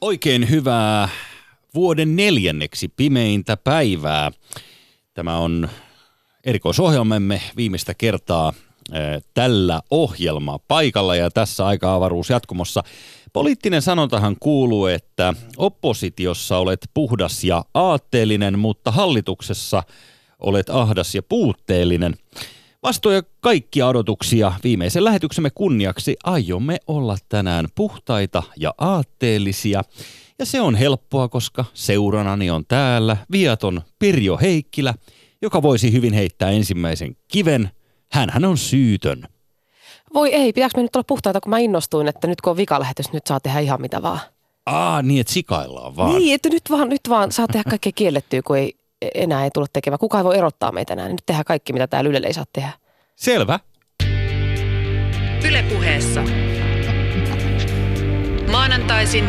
Oikein hyvää vuoden neljänneksi pimeintä päivää. Tämä on erikoisohjelmamme viimeistä kertaa eh, tällä ohjelma paikalla ja tässä aika-avaruus jatkumossa. Poliittinen sanontahan kuuluu, että oppositiossa olet puhdas ja aatteellinen, mutta hallituksessa olet ahdas ja puutteellinen. Vastoja kaikkia odotuksia viimeisen lähetyksemme kunniaksi aiomme olla tänään puhtaita ja aatteellisia. Ja se on helppoa, koska seuranani on täällä viaton Pirjo Heikkilä, joka voisi hyvin heittää ensimmäisen kiven. Hänhän on syytön. Voi ei, pitääkö me nyt olla puhtaita, kun mä innostuin, että nyt kun on vikalähetys, nyt saa tehdä ihan mitä vaan. Aa, niin että sikaillaan vaan. Niin, että nyt vaan, nyt vaan saa tehdä kaikkea kiellettyä, kun ei, enää ei tule tekemään. Kukaan ei voi erottaa meitä enää. Nyt tehdään kaikki, mitä täällä Ylelle ei saa tehdä. Selvä. Ylepuheessa. Maanantaisin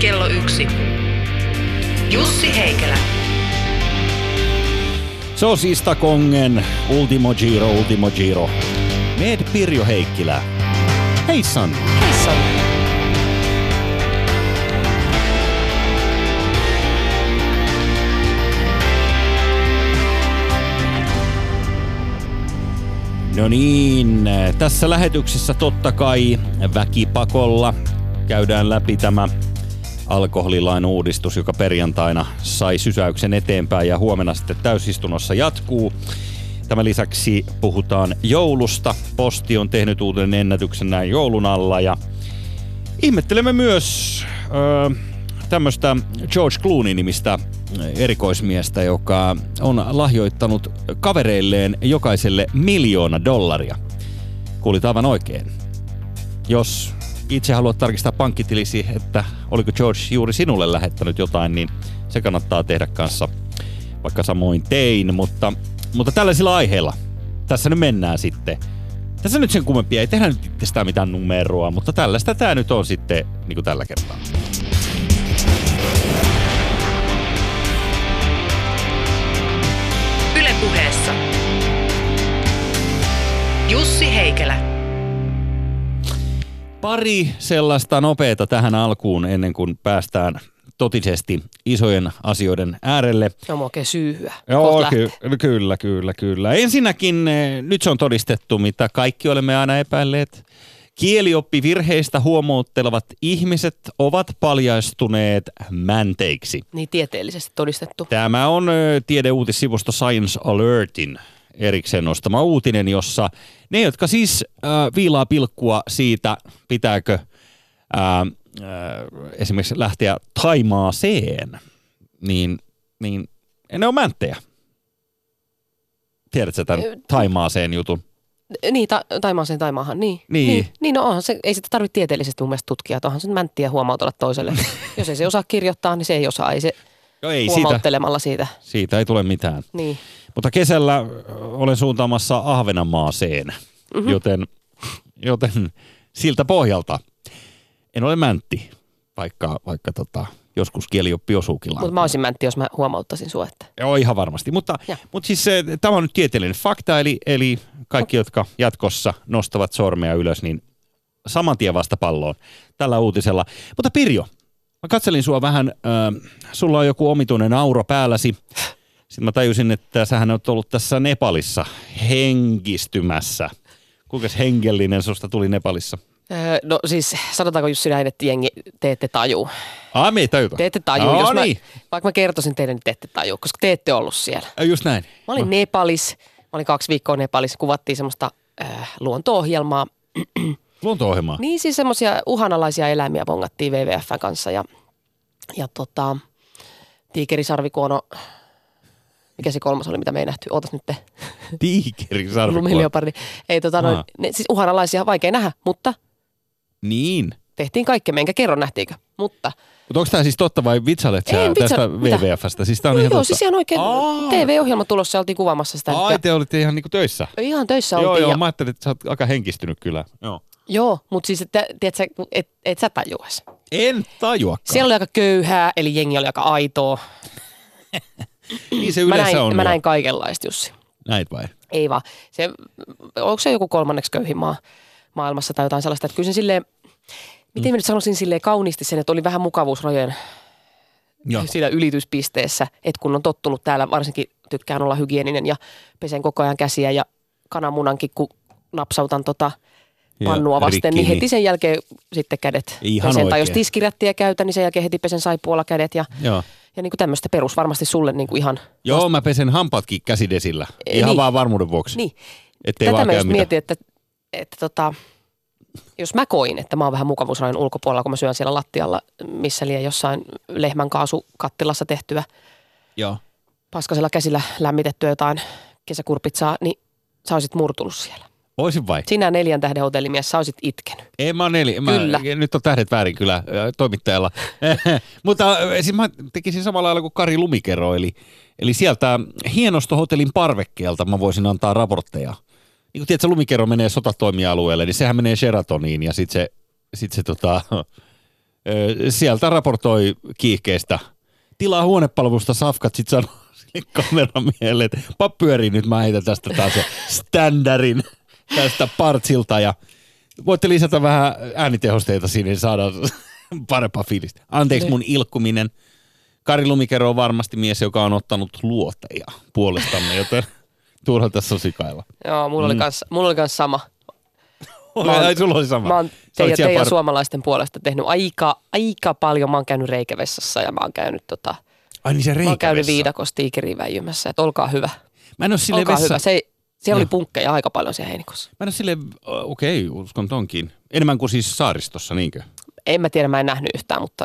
kello yksi. Jussi Heikelä. Sosista Kongen, Ultimo Giro, Ultimo Giro. Med Pirjo Heikkilä. Heissan. Heissan. No niin, tässä lähetyksessä totta kai väkipakolla käydään läpi tämä alkoholilain uudistus, joka perjantaina sai sysäyksen eteenpäin ja huomenna sitten täysistunnossa jatkuu. Tämän lisäksi puhutaan joulusta. Posti on tehnyt uuden ennätyksen näin joulun alla ja ihmettelemme myös öö, tämmöistä George Clooney-nimistä erikoismiestä, joka on lahjoittanut kavereilleen jokaiselle miljoona dollaria. Kuulit aivan oikein. Jos itse haluat tarkistaa pankkitilisi, että oliko George juuri sinulle lähettänyt jotain, niin se kannattaa tehdä kanssa, vaikka samoin tein, mutta, mutta tällaisilla aiheilla tässä nyt mennään sitten. Tässä nyt sen kummempia, ei tehdä nyt itsestään mitään numeroa, mutta tällaista tämä nyt on sitten niin kuin tällä kertaa. Heikelä. Pari sellaista nopeata tähän alkuun ennen kuin päästään totisesti isojen asioiden äärelle. No oikein syyhyä. Joo, ky- kyllä, kyllä, kyllä. Ensinnäkin eh, nyt se on todistettu, mitä kaikki olemme aina epäilleet. Kielioppivirheistä huomauttelevat ihmiset ovat paljaistuneet mänteiksi. Niin tieteellisesti todistettu. Tämä on ö, tiedeuutissivusto Science Alertin erikseen nostama uutinen, jossa ne, jotka siis äh, viilaa pilkkua siitä, pitääkö äh, äh, esimerkiksi lähteä Taimaaseen, niin, niin ne on mänttejä. Tiedätkö tämän Taimaaseen jutun? Niin, ta- Taimaaseen Taimaahan, niin. Niin. niin. Niin, no onhan se, ei sitä tarvitse tieteellisesti mun mielestä tutkia, että onhan se mänttiä huomautella toiselle. Jos ei se osaa kirjoittaa, niin se ei osaa, ei se No ei siitä, huomauttelemalla siitä. siitä ei tule mitään. Niin. Mutta kesällä olen suuntaamassa Ahvenanmaaseen, mm-hmm. joten, joten siltä pohjalta en ole mäntti, vaikka, vaikka tota, joskus kielioppi osuukin Mutta mä olisin mäntti, jos mä huomauttaisin sua, että Joo, ihan varmasti. Mutta, Ja. mutta siis se, tämä on nyt tieteellinen fakta, eli, eli kaikki, jotka jatkossa nostavat sormea ylös, niin saman tien vasta palloon tällä uutisella. Mutta Pirjo, mä katselin sua vähän, äh, sulla on joku omituinen auro päälläsi. Sitten mä tajusin, että sähän oot ollut tässä Nepalissa hengistymässä. Kuinka hengellinen susta tuli Nepalissa? Öö, no siis sanotaanko Jussi näin, että jengi, te ette taju. Ah, me ei tajuta. Te ette taju. No Jos mä, niin, vaikka mä kertoisin teille, niin te ette taju, koska te ette ollut siellä. just näin. Mä olin Nepalis, mä olin kaksi viikkoa Nepalissa, kuvattiin semmoista äh, luonto-ohjelmaa. Luonto-ohjelmaa. Niin siis semmoisia uhanalaisia eläimiä bongattiin WWFn kanssa ja, ja tota, tiikerisarvikuono, mikä se kolmas oli, mitä me ei nähty, ootas nyt te, Tiikerisarvikuono. lumiliopardi. Ei tota noin, ne, siis uhanalaisia, vaikea nähdä, mutta Niin. tehtiin kaikkemme, enkä kerro nähtiinkö, mutta Mutta onko tämä siis totta vai vitsailet sä En vitsa- tästä? WWFstä? Siis tää on no ihan joo, totta. siis ihan oikein Aa. TV-ohjelma tulossa, oltiin kuvaamassa sitä. Ai, ja, te olitte ihan niinku töissä. ihan töissä Joo, oltiin. joo, ja, mä ajattelin, että sä oot aika henkistynyt kyllä. Joo. Joo, mutta siis, että, tiedätkö, et, et sä tajuas. En tajuakaan. Siellä oli aika köyhää, eli jengi oli aika aitoa. niin se Mä yleensä näin, on. mä jo. näin kaikenlaista, Jussi. Näit vai? Ei vaan. Se, onko se joku kolmanneksi köyhin maa maailmassa tai jotain sellaista, että kyllä se silleen, miten mä nyt sanoisin silleen kauniisti sen, että oli vähän mukavuusrajojen Joo. siinä ylityspisteessä, että kun on tottunut täällä, varsinkin tykkään olla hygieninen ja pesen koko ajan käsiä ja kananmunankin, kun napsautan tota pannua vasten, rikki, niin niin. heti sen jälkeen sitten kädet Ihan pesen. Tai jos oikein. tiskirättiä käytän, niin sen jälkeen heti pesen saipuolla kädet ja, Joo. Ja niin kuin tämmöistä perus varmasti sulle niin kuin ihan. Joo, mä pesen hampaatkin käsidesillä. Ei, Ihan niin. vaan varmuuden vuoksi. Niin, Ettei tätä vaan mä just mitään. mietin, että, että tota, jos mä koin, että mä oon vähän mukavuusrajan ulkopuolella, kun mä syön siellä lattialla, missä liian jossain lehmän kaasukattilassa tehtyä Joo. paskasella käsillä lämmitettyä jotain kesäkurpitsaa, niin sä olisit murtunut siellä. Voisin vai? Sinä neljän tähden hotellimies, sä olisit itkenyt. Ei, mä neli. Mä, Kyllä. Nyt on tähdet väärin kyllä toimittajalla. Mutta siis mä tekisin samalla lailla kuin Kari Lumikero, eli, eli sieltä hienostohotellin parvekkeelta mä voisin antaa raportteja. Niin kun tiedät, Lumikero menee sotatoimialueelle, niin sehän menee Sheratoniin ja sitten se, sit se tota, sieltä raportoi kiihkeestä. Tilaa huonepalvelusta safkat, sit sanoo kameramiehelle, että pap pyörii nyt, mä heitän tästä taas se standardin tästä partsilta ja voitte lisätä vähän äänitehosteita siinä, niin saadaan parempaa fiilistä. Anteeksi mun ilkkuminen. Kari Lumikero on varmasti mies, joka on ottanut luoteja puolestamme, joten turha tässä on sikailla. Joo, mulla, mm. oli, kans, mulla oli kans sama. Mä oon- Ai, sulla oli sama. Mä oon teidän, teidän par- suomalaisten puolesta tehnyt aika, aika paljon. Mä oon käynyt reikävessassa ja mä oon käynyt, tota, Ai niin se mä oon käynyt viidakossa tiikeriin väijymässä. Että olkaa hyvä. Mä en ole silleen Olkaa vessa... hyvä. Se, siellä Joo. oli punkkeja aika paljon siellä heinikossa. Mä en ole silleen, okei, okay, uskon tonkin. Enemmän kuin siis saaristossa, niinkö? En mä tiedä, mä en nähnyt yhtään, mutta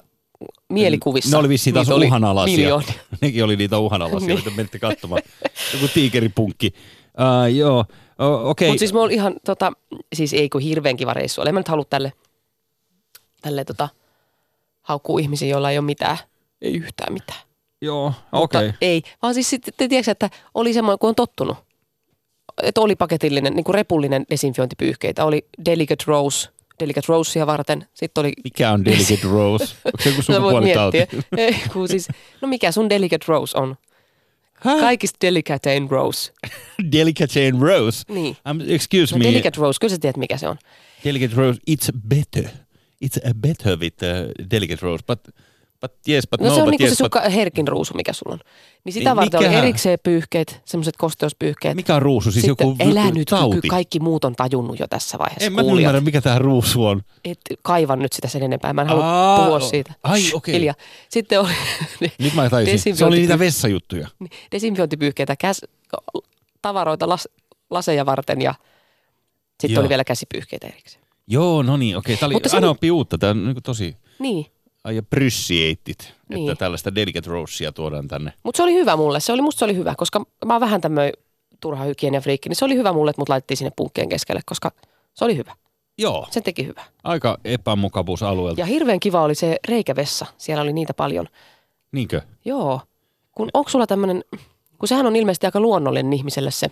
mielikuvissa. Ne oli vissiin taas oli uhanalaisia. miljoonia. Nekin oli niitä uhanalaisia, Niin. joita menitte katsomaan. Joku tiikeripunkki. Uh, joo, o- okei. Mutta siis mä oon ihan, tota, siis ei kun hirveän kiva reissu. oli. En mä nyt halua tälle, tälle tota, haukkuu ihmisiä, joilla ei ole mitään. Ei yhtään mitään. Joo, Mutta okei. ei, vaan siis sitten, tiedätkö, että oli semmoinen, kun on tottunut. Että oli paketillinen, niin kuin repullinen desinfiointipyyhkeitä. Oli Delicate Rose, Delicate Rosea varten. Sitten oli Mikä on Delicate Rose? Onko se joku sukupuolitauti? miettiä. Ei, kun siis, no mikä sun Delicate Rose on? Häh? Kaikista Delicate Rose. Delicate Rose? Niin. Um, excuse No me. Delicate Rose, kyllä sä tiedät mikä se on. Delicate Rose, it's better. It's a better with uh, Delicate Rose, but, but yes, but No, no, se on niinku yes, se sun but... ka- herkin ruusu, mikä sulla on. Niin sitä Niin, varten mikähän? erikseen pyyhkeet, semmoiset kosteuspyyhkeet. Mikä on ruusu? Siis Sitten joku elä nyt, tauti? kaikki muut on tajunnut jo tässä vaiheessa. En mä kuulijat. ymmärrä, mikä tämä ruusu on. Et kaiva nyt sitä sen enempää, mä en halua Aa, puhua siitä. ai, okei. Hiljaa. Sitten oli Nyt mä taisin. Se oli niitä vessajuttuja. niin, desinfiointipyyhkeitä, käs, tavaroita las, laseja varten ja sitten Joo. oli vielä käsipyyhkeitä erikseen. Joo, no niin, okei. Tämä oli Mutta se aina oli- oppii uutta. Tämä on niin tosi Niin, ai appreciated, Niin. että tällaista Delicate Rosea tuodaan tänne. mutta se oli hyvä mulle. Se oli, musta se oli hyvä, koska mä oon vähän tämmöinen turha hygieniafriikki, niin se oli hyvä mulle, että mut laitettiin sinne punkkeen keskelle, koska se oli hyvä. Joo, Se teki hyvää. aika epämukavuusalueelta. Ja hirveän kiva oli se reikävessa. Siellä oli niitä paljon. Niinkö? Joo. Kun onko sulla tämmöinen, kun sehän on ilmeisesti aika luonnollinen ihmiselle se,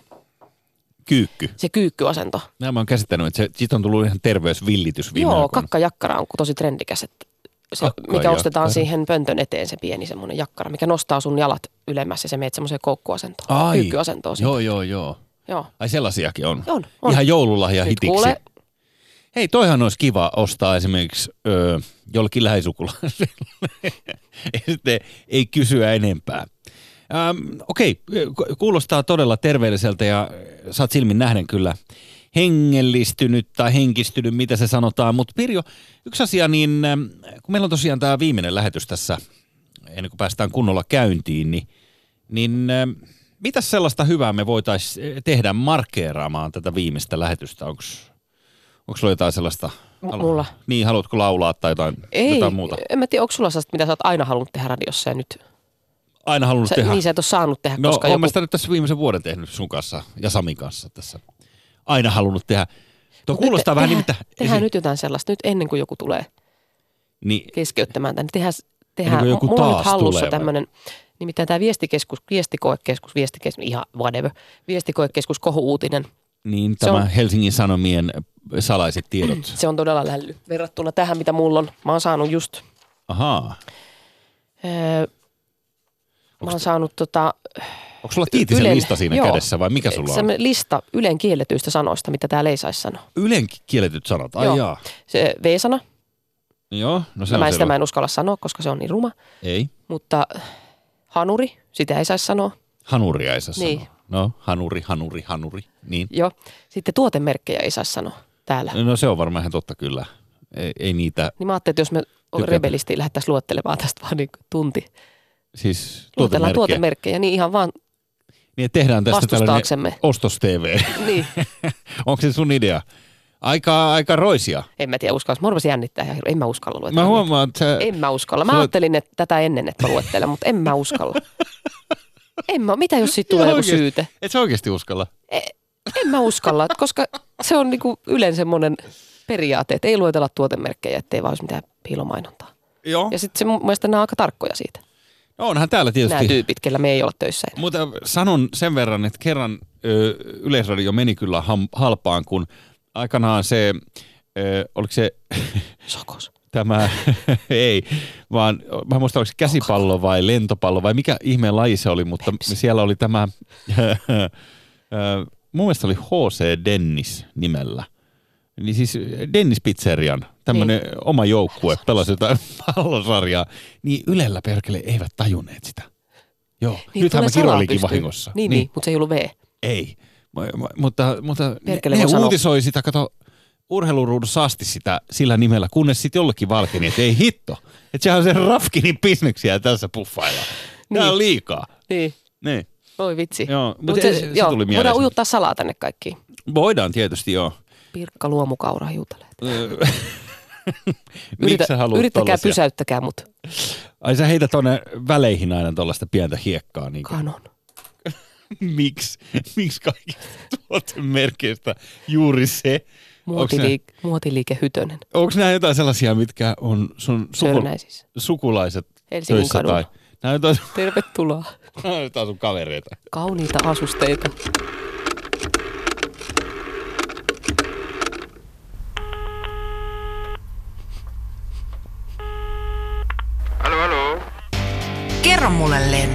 Kyykky. se kyykkyasento. Nämä mä oon käsittänyt, että se, siitä on tullut ihan terveysvillitys viime Joo, kakkajakkara on tosi trendikäs. Että se, mikä ostetaan siihen pöntön eteen, se pieni semmoinen jakkara, mikä nostaa sun jalat ylemmäs ja se meet semmoiseen koukkuasentoon, Ai. kyykkyasentoon. siitä. Joo, joo, joo. Joo. Ai sellaisiakin on. On, on. Ihan joululahja Nyt hitiksi. kuule, Hei, toihan olisi kiva ostaa esimerkiksi ö, jollekin lähisukulaiselle. Sitten ei kysyä enempää. Ähm, Okei, ku- kuulostaa todella terveelliseltä ja oot silmin nähden kyllä hengellistynyt tai henkistynyt, mitä se sanotaan. Mutta Pirjo, yksi asia, niin ähm, kun meillä on tosiaan tämä viimeinen lähetys tässä, ennen kuin päästään kunnolla käyntiin, niin, niin ähm, mitä sellaista hyvää me voitaisiin tehdä markkeeraamaan tätä viimeistä lähetystä? Onko Onko sulla jotain sellaista? M- mulla. Niin, haluatko laulaa tai jotain, ei, jotain muuta? en mä tiedä, onko sulla sellaista, mitä sä oot aina halunnut tehdä radiossa ja nyt, Aina halunnut sä, tehdä. niin sä et ole saanut tehdä, no, koska joku, mä sitä nyt tässä viimeisen vuoden tehnyt sun kanssa ja Samin kanssa tässä. Aina halunnut tehdä. Tuo Mut kuulostaa vähän tehdään, nimittäin... Tehdään nyt jotain sellaista, nyt ennen kuin joku tulee Niin, keskeyttämään tänne. Tehdään, Ennen tehdään kuin joku mulla on nyt hallussa tämmöinen, nimittäin tämä viestikeskus, viestikoekeskus, viestikeskus, ihan whatever, viestikoekeskus, kohu-uutinen. niin tämä on- Helsingin Sanomien salaiset tiedot. Se on todella lälly verrattuna tähän, mitä mulla on. Mä oon saanut just, Ahaa. öö, mä oon saanut tota, Onko sulla Tiitisen Ylen- lista siinä joo. kädessä vai mikä sulla on? lista Ylen kielletyistä sanoista, mitä täällä ei saisi sanoa. Ylen kielletyt sanat. Ai Joo. jaa. Se V-sana, Joo, no se mä on sitä mä en uskalla sanoa, koska se on niin ruma. Ei. Mutta hanuri, sitä ei saisi sanoa. Hanuria ei saa Niin. sanoa. No, hanuri, hanuri, hanuri. Niin. Joo. Sitten tuotemerkkejä ei saisi sanoa täällä. No se on varmaan ihan totta kyllä. Ei, ei niitä, Niin mä ajattelin, että jos me Tykätä. rebelisti lähdettäisiin luettelemaan tästä vaan niin tunti. siis Luetellaan tuotemerkkejä. tuotemerkkejä, niin ihan vaan Niin tehdään tästä tällainen ostos-TV. Niin. Onko se sun idea? Aika, aika roisia. En mä tiedä, uskallas. Mä rupesin jännittää ihan. En mä uskalla Mä luetella. niitä. huomaan, että En mä uskalla. Mä Sulla- ajattelin että tätä ennen, että mä luettelen, mutta en mä uskalla. En mä, mitä jos siitä tulee joku syyte? et sä oikeasti uskalla. En mä uskalla, koska se on niinku yleensä semmoinen periaate, että ei luetella tuotemerkkejä, ettei vaan olisi mitään piilomainontaa. Joo. Ja sitten se mun mielestä nämä on aika tarkkoja siitä. Onhan täällä Nämä tietysti. tyypit, kellä me ei olla töissä enää. Mutta sanon sen verran, että kerran ö, Yleisradio meni kyllä ham, halpaan, kun aikanaan se, ö, oliko se Sokos. tämä, ei, vaan mä en muista, oliko se käsipallo vai lentopallo vai mikä ihmeen laji se oli, mutta Pepsi. siellä oli tämä, ö, mun mielestä oli H.C. Dennis nimellä. Niin siis Dennis Pizzerian, tämmöinen niin. oma joukkue, pelasi jotain pallosarjaa, niin Ylellä perkele eivät tajunneet sitä. Joo, niin, nythän mä kiroilinkin vahingossa. Niin, niin, mutta se ei ollut V. Ei, M- mutta, mutta ne, Perkele ne voi sanoa. uutisoi sitä, kato, urheiluruudussa asti sitä sillä nimellä, kunnes sitten jollekin valkeni, että ei hitto. Että sehän on se Rafkinin bisneksiä tässä puffailla. Tämä Niin. on liikaa. Niin. Niin. Oi vitsi. Joo, mutta Mut se- se tuli mieleen voidaan se. ujuttaa salaa tänne kaikkiin. Voidaan tietysti, joo. Pirkka luomukaura hiutaleet. Miksi sä haluat yrittäkää, tollasia? pysäyttäkää mut. Ai sä heität tonne väleihin aina tuollaista pientä hiekkaa. Niin Kanon. Miksi? Miksi kaikista tuotemerkeistä juuri se? Onko ne, Muotiliike, muotiliike Hytönen. onks nämä jotain sellaisia, mitkä on sun suku, sukulaiset Helsingin töissä? kadulla. Tai, jotain, Tervetuloa. nämä on jotain sun kavereita. Kauniita asusteita. Hallå, hallå? Kerro mulle, Len.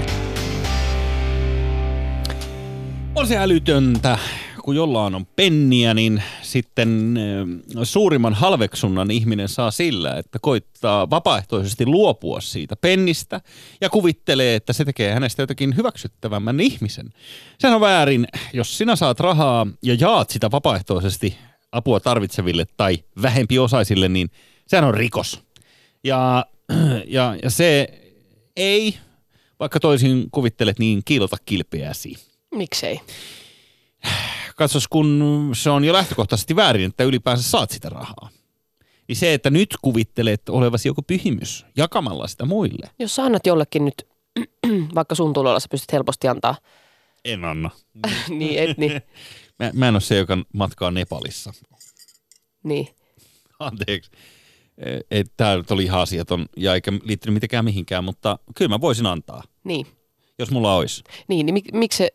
On se älytöntä, kun jollain on penniä, niin sitten äh, suurimman halveksunnan ihminen saa sillä, että koittaa vapaaehtoisesti luopua siitä pennistä ja kuvittelee, että se tekee hänestä jotakin hyväksyttävämmän ihmisen. Sehän on väärin, jos sinä saat rahaa ja jaat sitä vapaaehtoisesti apua tarvitseville tai vähempiosaisille, niin sehän on rikos. Ja, ja, ja se ei, vaikka toisin kuvittelet, niin kiilota kilpeäsi Miksei? katsos, kun se on jo lähtökohtaisesti väärin, että ylipäänsä saat sitä rahaa. Niin se, että nyt kuvittelet olevasi joku pyhimys jakamalla sitä muille. Jos sä annat jollekin nyt, vaikka sun tulolla sä pystyt helposti antaa, En anna. niin et, niin, Mä, mä en ole se, joka matkaa Nepalissa. niin. Anteeksi. Tämä nyt oli ihan asiaton ja eikä liittynyt mitenkään mihinkään, mutta kyllä mä voisin antaa, Niin, jos mulla olisi. niin, niin mik, miksi se,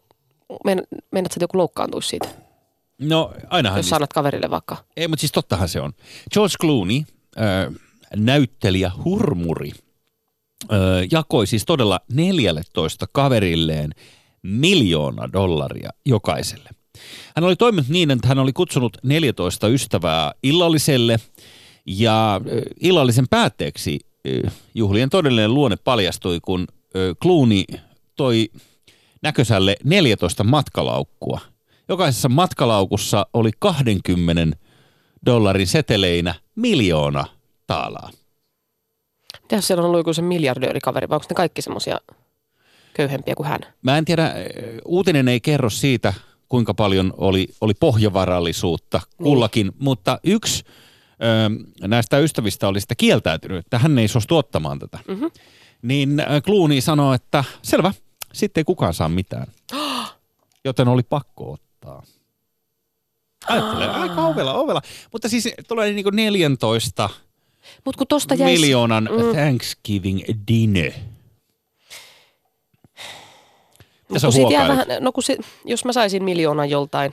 men, mennät sä, että joku loukkaantuisi siitä, No ainahan jos sä annat kaverille vaikka. Ei, mutta siis tottahan se on. George Clooney, äh, näyttelijä hurmuri, äh, jakoi siis todella 14 kaverilleen miljoona dollaria jokaiselle. Hän oli toiminut niin, että hän oli kutsunut 14 ystävää illalliselle ja illallisen päätteeksi juhlien todellinen luonne paljastui, kun Clooney toi näkösälle 14 matkalaukkua. Jokaisessa matkalaukussa oli 20 dollarin seteleinä miljoona taalaa. Mitä jos siellä on ollut joku se miljardöörikaveri, vai onko ne kaikki semmoisia köyhempiä kuin hän? Mä en tiedä, uutinen ei kerro siitä, kuinka paljon oli, oli pohjavarallisuutta kullakin, niin. mutta yksi ö, näistä ystävistä oli sitä kieltäytynyt, että hän ei suostu ottamaan tätä. Mm-hmm. Niin Clooney sanoi, että selvä, sitten ei kukaan saa mitään. Joten oli pakko ottaa. Ajattele, aika ovela, ovela. Mutta siis tulee niinku 14 Mutta kun tosta jäisi... miljoonan mm. Thanksgiving dinner. Mut sä kun siitä jää huokailet? vähän, no kun se, jos mä saisin miljoonan joltain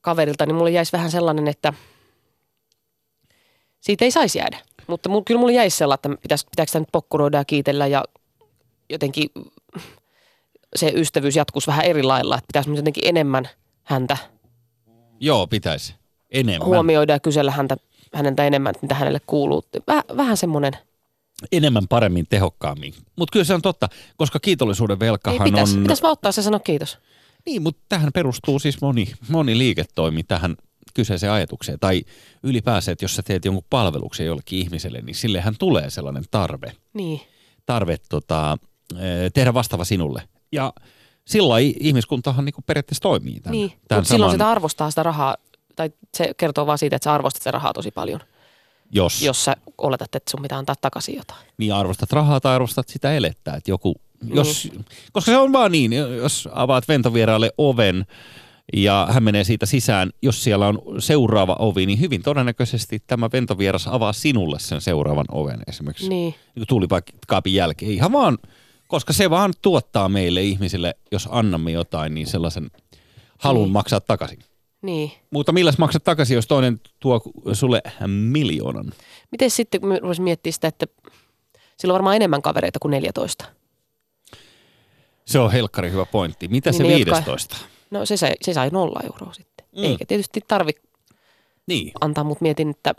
kaverilta, niin mulle jäisi vähän sellainen, että siitä ei saisi jäädä. Mutta mul, kyllä mulle jäisi sellainen, että pitäis, pitääkö sitä nyt pokkuroida ja kiitellä ja jotenkin se ystävyys jatkuisi vähän eri lailla. Että pitäisi jotenkin enemmän häntä Joo, pitäisi. Enemmän. huomioida ja kysellä häntä häneltä enemmän, mitä hänelle kuuluu. Väh, vähän semmoinen, Enemmän, paremmin, tehokkaammin. Mutta kyllä se on totta, koska kiitollisuuden ei velkahan pitäisi, on... pitäisi vaan ottaa se sanoa kiitos. Niin, mutta tähän perustuu siis moni, moni liiketoimi tähän kyseiseen ajatukseen. Tai ylipäänsä, että jos sä teet jonkun palveluksen jollekin ihmiselle, niin sillehän tulee sellainen tarve, Niin, tarve tota, eh, tehdä vastaava sinulle. Ja sillä ihmiskuntahan niin periaatteessa toimii tämän, niin. tämän mutta silloin saman, sitä arvostaa sitä rahaa, tai se kertoo vaan siitä, että sä arvostat sitä rahaa tosi paljon, jos, jos sä oletat, että sun pitää antaa takaisin jotain. niin arvostat rahaa tai arvostat sitä elettä. Että joku, jos, koska se on vaan niin, jos avaat ventovieraalle oven ja hän menee siitä sisään, jos siellä on seuraava ovi, niin hyvin todennäköisesti tämä ventovieras avaa sinulle sen seuraavan oven esimerkiksi. Niin, niin tulipakaapin jälkeen. Ihan vaan, koska se vaan tuottaa meille ihmisille, jos annamme jotain, niin sellaisen halun Niin. maksaa takaisin. niin. Mutta milläs maksat takaisin, jos toinen tuo sulle miljoonan? Miten sitten, kun rupesin miettimään sitä, että sillä on varmaan enemmän kavereita kuin 14. Se on helkkari hyvä pointti. Mitä Niin se ne, jotka- 15? No se sai, se sai nolla euroa sitten. Mm. Eikä tietysti tarvi Niin, antaa, mutta mietin, että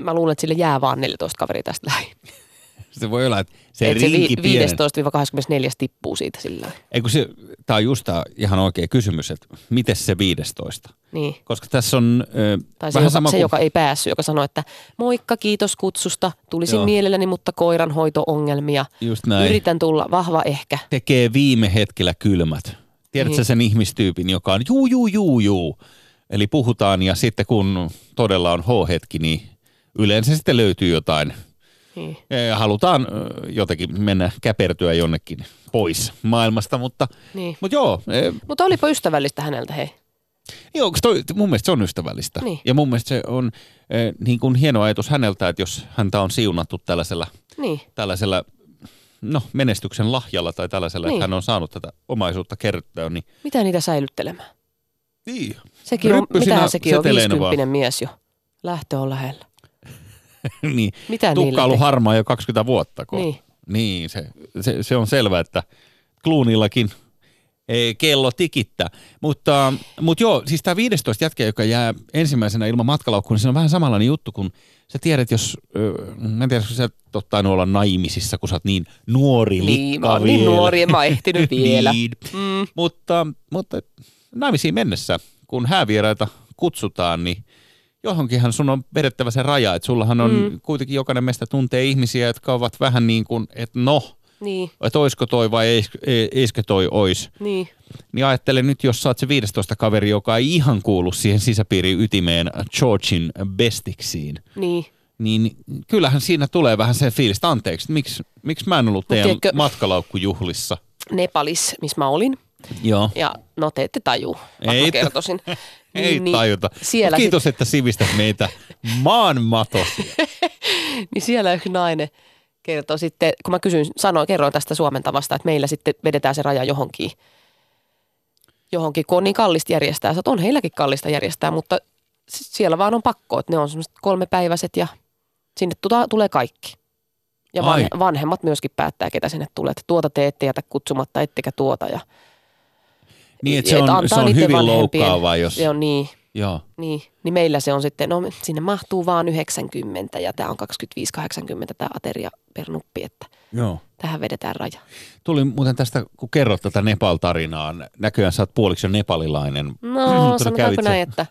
mä luulen, että sille jää vaan 14 kaveria tästä lähi. se voi olla, että se Et se rinki vi- pienen. 15-24 tippuu siitä sillä lailla. Ei kun se, tää on just tää ihan oikea kysymys, että miten se 15? Niin. Koska tässä on ö, Tai se, vähän joka, sama se kuin... joka ei päässyt, joka sanoi, että moikka, kiitos kutsusta, tulisin Joo. Joo. mielelläni, mutta koiranhoito-ongelmia. Just näin. Yritän tulla, vahva ehkä. tekee viime hetkellä kylmät. Tiedätkö Niin. sen ihmistyypin, joka on juu, juu, juu, juu. Eli puhutaan ja sitten kun todella on H-hetki, niin yleensä sitten löytyy jotain. Niin. Halutaan jotenkin mennä käpertyä jonnekin pois maailmasta, mutta, Niin. mutta joo, eh, Mutta olipa ystävällistä häneltä, hei. joo toi, mun mielestä se on ystävällistä. Niin. Ja mun mielestä se on eh, niin kuin hieno ajatus häneltä, että jos häntä on siunattu tällaisella, Niin. tällaisella no, menestyksen lahjalla tai tällaisella, niin. Että hän on saanut tätä omaisuutta kertoa, niin Mitä niitä säilyttelemään? Niin. Sekin on, mitähän sekin on, seteleinä 50 mies jo. Lähtö on lähellä. niin. Mitä Tukka niille ollut harmaa jo 20 vuotta. Kun... Niin. niin se, se, se, on selvä, että Kluunillakin ei, kello tikittää. Mutta, mutta joo, siis tämä 15 jätkä, joka jää ensimmäisenä ilman matkalaukkuun, niin se on vähän samanlainen juttu, kun sä tiedät, jos, mä en tiedä, sä tainnut olla naimisissa, kun sä oot niin nuori Niin, likka mä oon niin vielä. nuori, en mä oon ehtinyt vielä. niin. Mm. Mutta, mutta naimisiin mennessä, kun häävieraita kutsutaan, niin johonkinhan sun on vedettävä se raja, että sullahan on mm. kuitenkin jokainen meistä tuntee ihmisiä, jotka ovat vähän niin kuin, että no, Niin, että oisko toi vai eis, eiskö toi ois. niin. Niin ajattele nyt, jos oot se 15 kaveri, joka ei ihan kuulu siihen sisäpiirin ytimeen Georgin bestiksiin, Niin. niin kyllähän siinä tulee vähän se fiilis, että anteeksi, miksi, miksi mä en ollut teidän tiedätkö- matkalaukkujuhlissa? Nepalis, missä mä olin. Joo. Ja no te ette vaikka Ei mä kertoisin. Ei niin, tajuta. Siellä, Kiitos, että sivistät meitä maan matosia. niin siellä yksi nainen kertoi sitten, kun mä kysyin, sanoin, kerroin tästä Suomen tavasta, että meillä sitten vedetään se raja johonkin, johonkin, kun on niin kallista järjestää. Sä on heilläkin kallista järjestää, mutta siellä vaan on pakko, että ne on semmoiset kolmepäiväiset ja sinne tuta, tulee kaikki. Ja Ai. vanhe, vanhemmat myöskin päättää, ketä sinne tulee. Että tuota te ette jätä kutsumatta, ettekä tuota. Ja, Niin, että se et on, antaa se on hyvin vanhempien- loukkaavaa, jos... Se on niin, Joo. niin, niin meillä se on sitten, no sinne mahtuu vaan 90 ja tämä on 25-80 tämä ateria per nuppi, että Joo. tähän vedetään raja. Tuli muuten tästä, kun kerrot tätä Nepal-tarinaa, näköjään sä oot puoliksi nepalilainen. No sanotaanko kävit sä- näin, että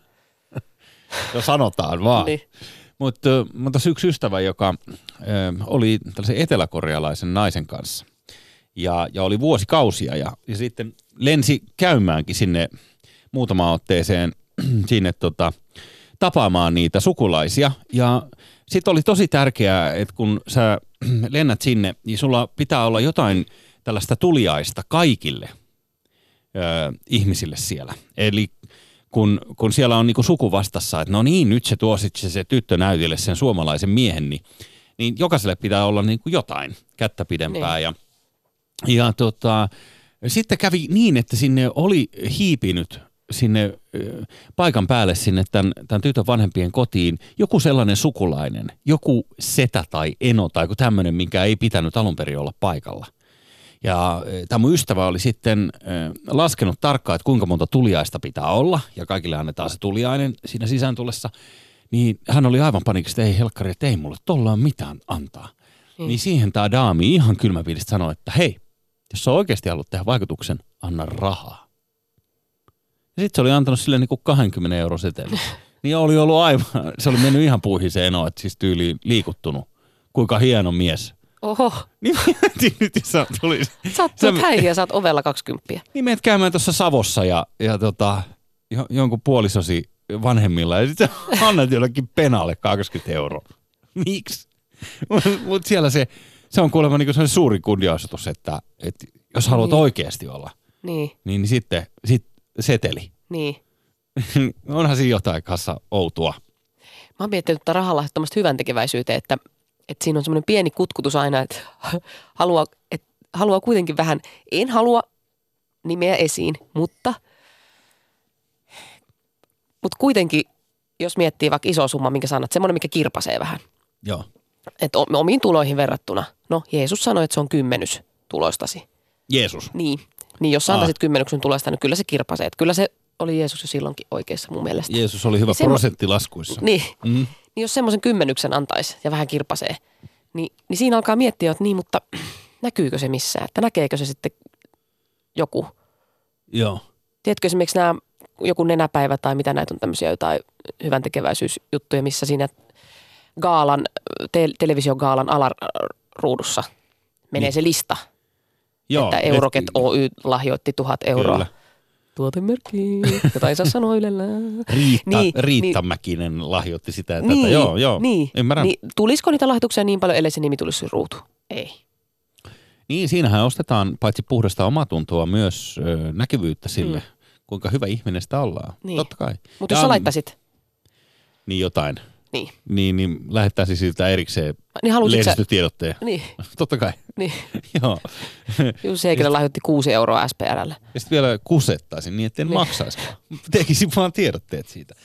No sanotaan vaan. niin. Mutta mutta tässä yksi ystävä, joka ö, oli tällaisen eteläkorealaisen naisen kanssa ja, ja oli vuosikausia ja, ja sitten lensi käymäänkin sinne muutamaan otteeseen sinne tota, tapaamaan niitä sukulaisia ja sitten oli tosi tärkeää, että kun sä lennät sinne, niin sulla pitää olla jotain tällaista tuliaista kaikille ö, ihmisille siellä. Eli kun, kun siellä on niinku suku vastassa, että no niin, nyt se tuo sit se, se tyttö näytille sen suomalaisen miehen, niin, niin jokaiselle pitää olla niinku jotain kättä pidempää. Niin. Ja, ja tota, sitten kävi niin, että sinne oli hiipinyt sinne paikan päälle sinne tämän, tämän tytön vanhempien kotiin joku sellainen sukulainen, joku setä tai eno tai joku tämmöinen, mikä ei pitänyt alun perin olla paikalla. Ja tämä mun ystävä oli sitten laskenut tarkkaan, että kuinka monta tuliaista pitää olla, ja kaikille annetaan se tuliainen siinä sisään tullessa. Niin hän oli aivan panikissa, että ei helkkari, että ei mulle tollaan mitään antaa. Mm. Niin siihen tämä daami ihan kylmäpiilistä sanoi, että hei, jos sä oikeasti haluat tehdä vaikutuksen, anna rahaa. Sitten se oli antanut sille niinku 20 euro seteli. niin oli ollut aivan, se oli mennyt ihan puihin se eno, että siis tyyli liikuttunut. Kuinka hieno mies. Oho, Niin mietin nyt, jos sä tuli. sä oot Sä- häihin ja sä oot ovella 20. Niin menet käymään tuossa Savossa ja, ja tota, jo, jonkun puolisosi vanhemmilla ja sitten annat jollekin penalle 20 euroa. Miksi? Mutta siellä se, se on kuulemma niin suuri kunnianosoitus, että, että jos haluat Niin. oikeasti olla, Niin, niin, niin sitten sit seteli. niin. Onhan siinä jotain kanssa outoa. Mä oon miettinyt tätä rahalahjoittamasta hyvän tekeväisyyteen, että, että siinä on semmoinen pieni kutkutus aina, että haluaa, että haluaa kuitenkin vähän, en halua nimeä esiin, mutta, mutta kuitenkin, jos miettii vaikka iso summa, minkä sanat, semmoinen, mikä kirpasee vähän, Joo. että omiin tuloihin verrattuna. No, Jeesus sanoi, että se on kymmenys tuloistasi. Jeesus. Niin, niin jos sä Aa. antaisit kymmenyksen tuloista, niin kyllä se kirpasee. Että kyllä se oli Jeesus jo silloinkin oikeassa mun mielestä. Jeesus oli hyvä Semmo- prosenttilaskuissa. Niin, Mm. niin jos semmoisen kymmenyksen antaisi ja vähän kirpasee, niin, niin siinä alkaa miettiä, että niin, mutta näkyykö se missään? Että näkeekö se sitten joku? Joo. Tiedätkö esimerkiksi nämä, joku nenäpäivä tai mitä näitä on tämmöisiä jotain hyvän tekeväisyysjuttuja, missä siinä gaalan, te, televisiogaalan alaruudussa menee Niin. se lista, Joo. että Euroket et- Oy lahjoitti tuhat euroa. Kyllä. Tuotemerkki, jota ei saa sanoa ylellä. Riitta, Niin, niin, Riitta niin. Mäkinen lahjoitti sitä ja tätä. Joo, joo. Niin, Ymmärrän. niin, tulisiko niitä lahjoituksia niin paljon, ellei se nimi tulisi ruutu? Ei. Niin, siinähän ostetaan paitsi puhdasta omatuntoa myös ö, näkyvyyttä sille, Mm. mm. kuinka hyvä ihminen sitä ollaan. Niin. Totta kai. Mutta jos sä laittaisit, Niin jotain. Niin, Niin, niin lähettäisiin siltä erikseen niin haluaisitko sä, lehdistötiedotteen. niin, Totta kai. niin. Joo. Jussi Heikelä lahjoitti kuusi euroa SPRlle. Ja sitten vielä kusettaisin niin, etten Niin. maksaisikaan. Tekisin vaan tiedotteet siitä.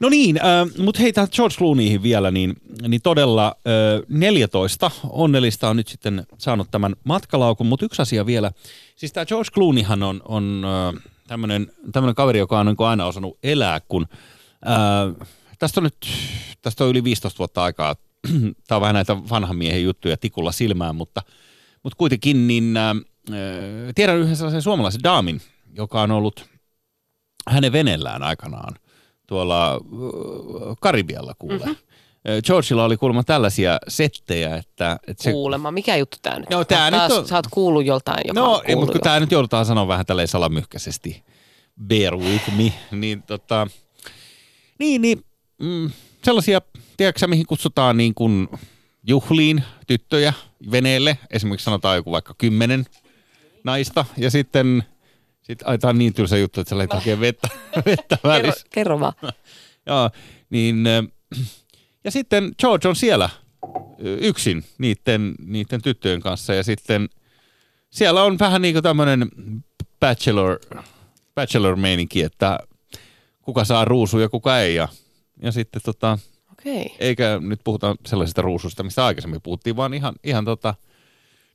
No niin, äh, mutta hei tähän George Clooneyhin vielä, niin, niin todella äh, 14 onnellista on nyt sitten saanut tämän matkalaukun, mutta yksi asia vielä. Siis tämä George Clooneyhan on, on äh, tämmöinen kaveri, joka on niin aina osannut elää, kun äh, tästä on nyt tästä on yli 15 vuotta aikaa. Tämä on vähän näitä vanhan miehen juttuja tikulla silmään, mutta, mutta kuitenkin niin äh, tiedän yhden sellaisen suomalaisen daamin, joka on ollut hänen veneellään aikanaan tuolla äh, Karibialla kuule. Mm-hmm. Georgeilla oli kuulemma tällaisia settejä, että, että se... Kuulemma. Mikä juttu tää nyt No, tää Taas nyt on- Sä oot kuullut joltain, joka No, ei, mutta kun tämä nyt joudutaan sanoa vähän tälleen salamyhkäisesti. Bear with me. Niin, tota, niin, niin mm, sellaisia, tiedätkö mihin kutsutaan niin kuin juhliin tyttöjä veneelle. Esimerkiksi sanotaan joku vaikka kymmenen naista ja sitten sit, ai, tää on niin tylsä juttu, että sä lähdet hakemaan vettä, vettä Kerro, välissä. kerro vaan. Joo, niin, ja sitten George on siellä yksin niiden, niiden tyttöjen kanssa ja sitten siellä on vähän niin kuin tämmöinen bachelor, bachelor-meininki, että kuka saa ruusuja ja kuka ei ja, ja sitten tota, Okei. eikä nyt puhuta sellaisista ruusuista, mistä aikaisemmin puhuttiin, vaan ihan, ihan tota,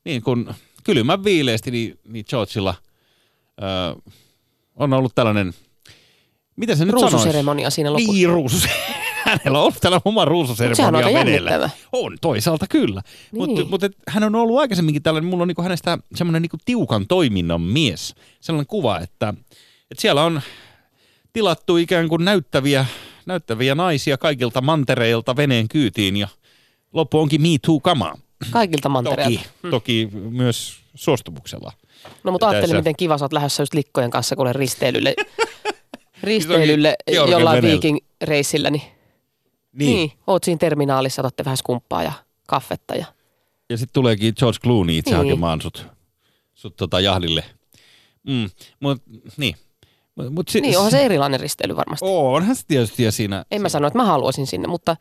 niin kuin kylmän viileesti, niin, niin Georgeilla ö, on ollut tällainen, mitä se nyt sanoisi? Ruususeremonia siinä lopussa. Niin, ruusus. Hänellä on ollut tällä oma on ruususeremonia jännittävä. On, toisaalta kyllä. Niin. Mutta mut, et hän on ollut aikaisemminkin tällainen, mulla on niinku hänestä semmoinen niinku tiukan toiminnan mies. Sellainen kuva, että, että siellä on tilattu ikään kuin näyttäviä, näyttäviä naisia kaikilta mantereilta veneen kyytiin ja loppu onkin Me Too-kamaa. Kaikilta mantereilta. Toki, toki myös suostumuksella. No mutta ajattelin, miten kiva sä oot lähdössä just likkojen kanssa kuule risteilylle, risteilylle jollain veneellä. viiking-reissillä. Niin, niin. niin, oot siinä terminaalissa, otatte vähän skumppaa ja kaffetta. Ja, Ja sitten tuleekin George Clooney itse Niin. hakemaan sut, sut tota jahdille. Mm, mut, niin. Mut, si- niin, onhan se erilainen risteily varmasti. Onhan se tietysti ja siinä. En mä sano, että mä haluaisin sinne, mutta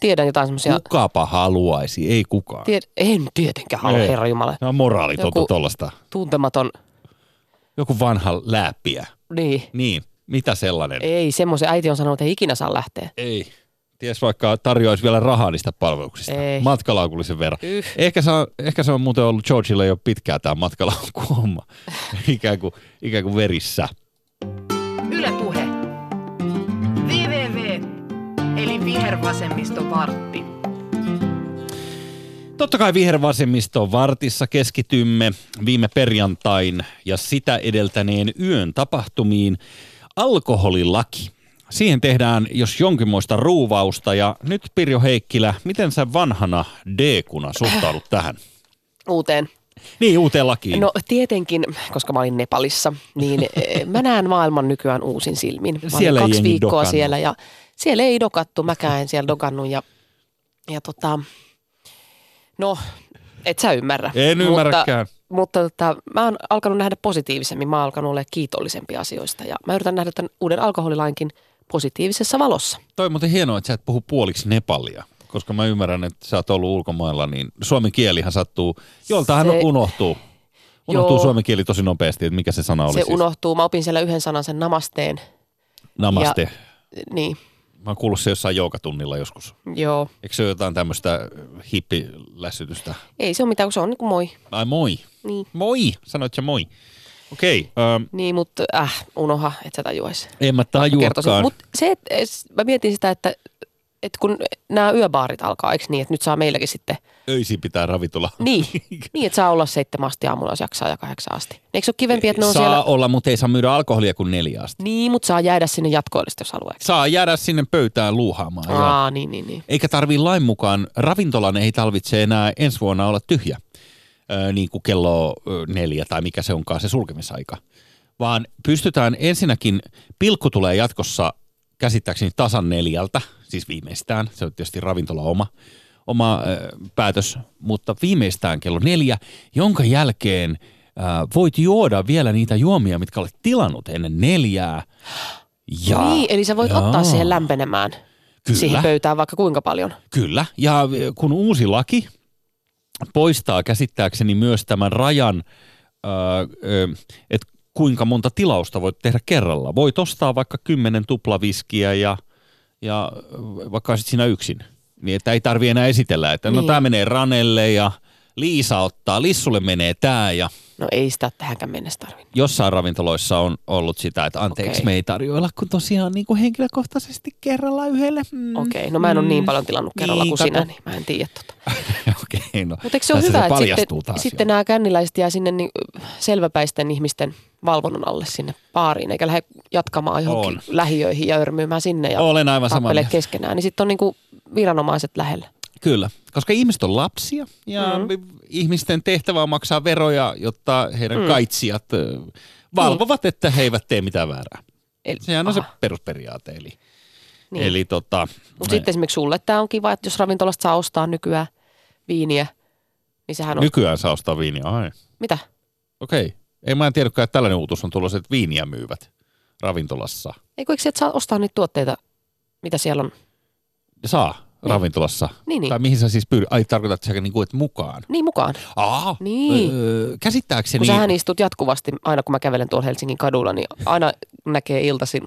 tiedän jotain semmoisia... Kukapa haluaisi, ei kukaan. Tied, en tietenkään halua, Ei. herra Jumala. Moraalitonta Joku- tollasta. Tuntematon, Joku vanha läppiä. niin. Niin, mitä sellainen? Ei. Semmoisen äiti on sanonut, että ei ikinä saa lähteä. ei. Ties vaikka tarjoaisi vielä rahaa niistä palveluksista. Ei. Matkalaukullisen verran. Yh. Ehkä se, on, ehkä se on muuten ollut Georgeille jo pitkään tämä matkalaukku-homma. ikään, kuin, ikään kuin verissä. Yle Puhe. www. Eli Vihervasemmisto vartti. Totta kai vihervasemmiston vartissa keskitymme viime perjantain ja sitä edeltäneen yön tapahtumiin. Alkoholilaki. Siihen tehdään jos jonkinmoista ruuvausta ja nyt Pirjo Heikkilä, miten sä vanhana D-kuna suhtaudut tähän? Uuteen. Niin, uuteen lakiin. No tietenkin, koska mä olin Nepalissa, niin eh, mä näen maailman nykyään uusin silmin. Mä Siellä olin kaksi viikkoa dokannut. siellä ja siellä ei dokattu, mäkään en siellä dokannut ja, ja tota, no et sä ymmärrä. En ymmärräkään. Mutta, mutta tota, mä oon alkanut nähdä positiivisemmin, mä oon alkanut olla kiitollisempi asioista ja mä yritän nähdä tämän uuden alkoholilainkin positiivisessa valossa. Toi on muuten hienoa, että sä et puhu puoliksi Nepalia, koska mä ymmärrän, että sä oot ollut ulkomailla, niin suomen kielihän sattuu, joltahan se... unohtuu. Unohtuu Joo. suomen kieli tosi nopeasti, että mikä se sana oli Se siis. unohtuu, mä opin siellä yhden sanan sen namasteen. Namaste. Ja, niin, Mä oon kuullut se jossain joogatunnilla joskus. joo. Eikö se ole jotain tämmöistä hippilässytystä? Ei se ole mitään, kun se on niin kuin moi. Ai moi. Niin. Moi, sanoit sä moi. Okei, ähm, Niin, mutta äh, unoha, et sä tajuaisi. en mä tajuakaan. Mutta se, että mä mietin sitä, että, että kun nämä yöbaarit alkaa, eikö niin, että nyt saa meilläkin sitten, Öisin pitää ravitella. niin, niin että saa olla seitsemän asti aamulla, jos jaksaa ja kahdeksan asti. Eikö se ole kivempi, että ne on saa siellä, olla, mutta ei saa myydä alkoholia kuin neljä asti. niin, mutta saa jäädä sinne eikö? Saa jäädä sinne pöytään luuhaamaan. joo. Aa, niin, niin, niin. Eikä tarvii lain mukaan, ravintolan ei tarvitse enää ensi vuonna olla tyhjä, öö, niin kuin kello neljä tai mikä se onkaan se sulkemisaika. Vaan pystytään ensinnäkin, pilkku tulee jatkossa käsittääkseni tasan neljältä, siis viimeistään, se on tietysti ravintola oma, oma ö, päätös, mutta viimeistään kello neljä, jonka jälkeen ö, voit juoda vielä niitä juomia, mitkä olet tilannut ennen neljää. Ja, Niin, eli sä voit Jaa. ottaa siihen lämpenemään Kyllä. siihen pöytään vaikka kuinka paljon. Kyllä, ja kun uusi laki poistaa käsittääkseni myös tämän rajan, että kuinka monta tilausta voit tehdä kerralla. Voit ostaa vaikka kymmenen tuplaviskiä ja, ja vaikka olisit siinä yksin. Niin, että ei tarvi enää esitellä, että no Niin. tämä menee Ranelle ja Liisa ottaa, Lissulle menee tämä ja No ei sitä tähänkään mennessä tarvinnut. jossain ravintoloissa on ollut sitä, että anteeksi Okei. me ei tarjoilla kun tosiaan niin kuin henkilökohtaisesti kerralla yhdelle. Mm. Okei, no mä en ole niin paljon tilannut kerralla Niin, kuin sinä, kato. niin mä en tiedä tota. Okei, no. Mutta eikö se ole hyvä, että paljastuu sitten, sitten nämä känniläiset jää sinne niin selväpäisten ihmisten valvonnan alle sinne baariin, eikä lähde jatkamaan johonkin On. lähiöihin ja örmyymään sinne ja Olen aivan samaa keskenään. Niin sitten on niin kuin viranomaiset lähellä. Kyllä, koska ihmiset on lapsia ja Mm. mm. ihmisten tehtävä on maksaa veroja, jotta heidän mm. kaitsijat valvovat, että he eivät tee mitään väärää. Eli, Sehän on se aha, perusperiaate. Eli, niin. eli tota, Mutta sitten esimerkiksi sulle tämä on kiva, että jos ravintolasta saa ostaa nykyään viiniä, niin sehän on... nykyään saa ostaa viiniä. Ai, Mitä? okei. Ei mä en tiedäkään, että tällainen uutus on tulossa, että viiniä myyvät ravintolassa. Eikö eikö saa ostaa niitä tuotteita, mitä siellä on? Saa ravintolassa. Niin, niin. Tai mihin sä siis pyydät? Ai tarkoitat sä niin kuin, että mukaan? Niin mukaan. Aa, Niin. Öö, käsittääkseni... Kun sähän istut jatkuvasti, aina kun mä kävelen tuolla Helsingin kadulla, niin aina näkee iltaisin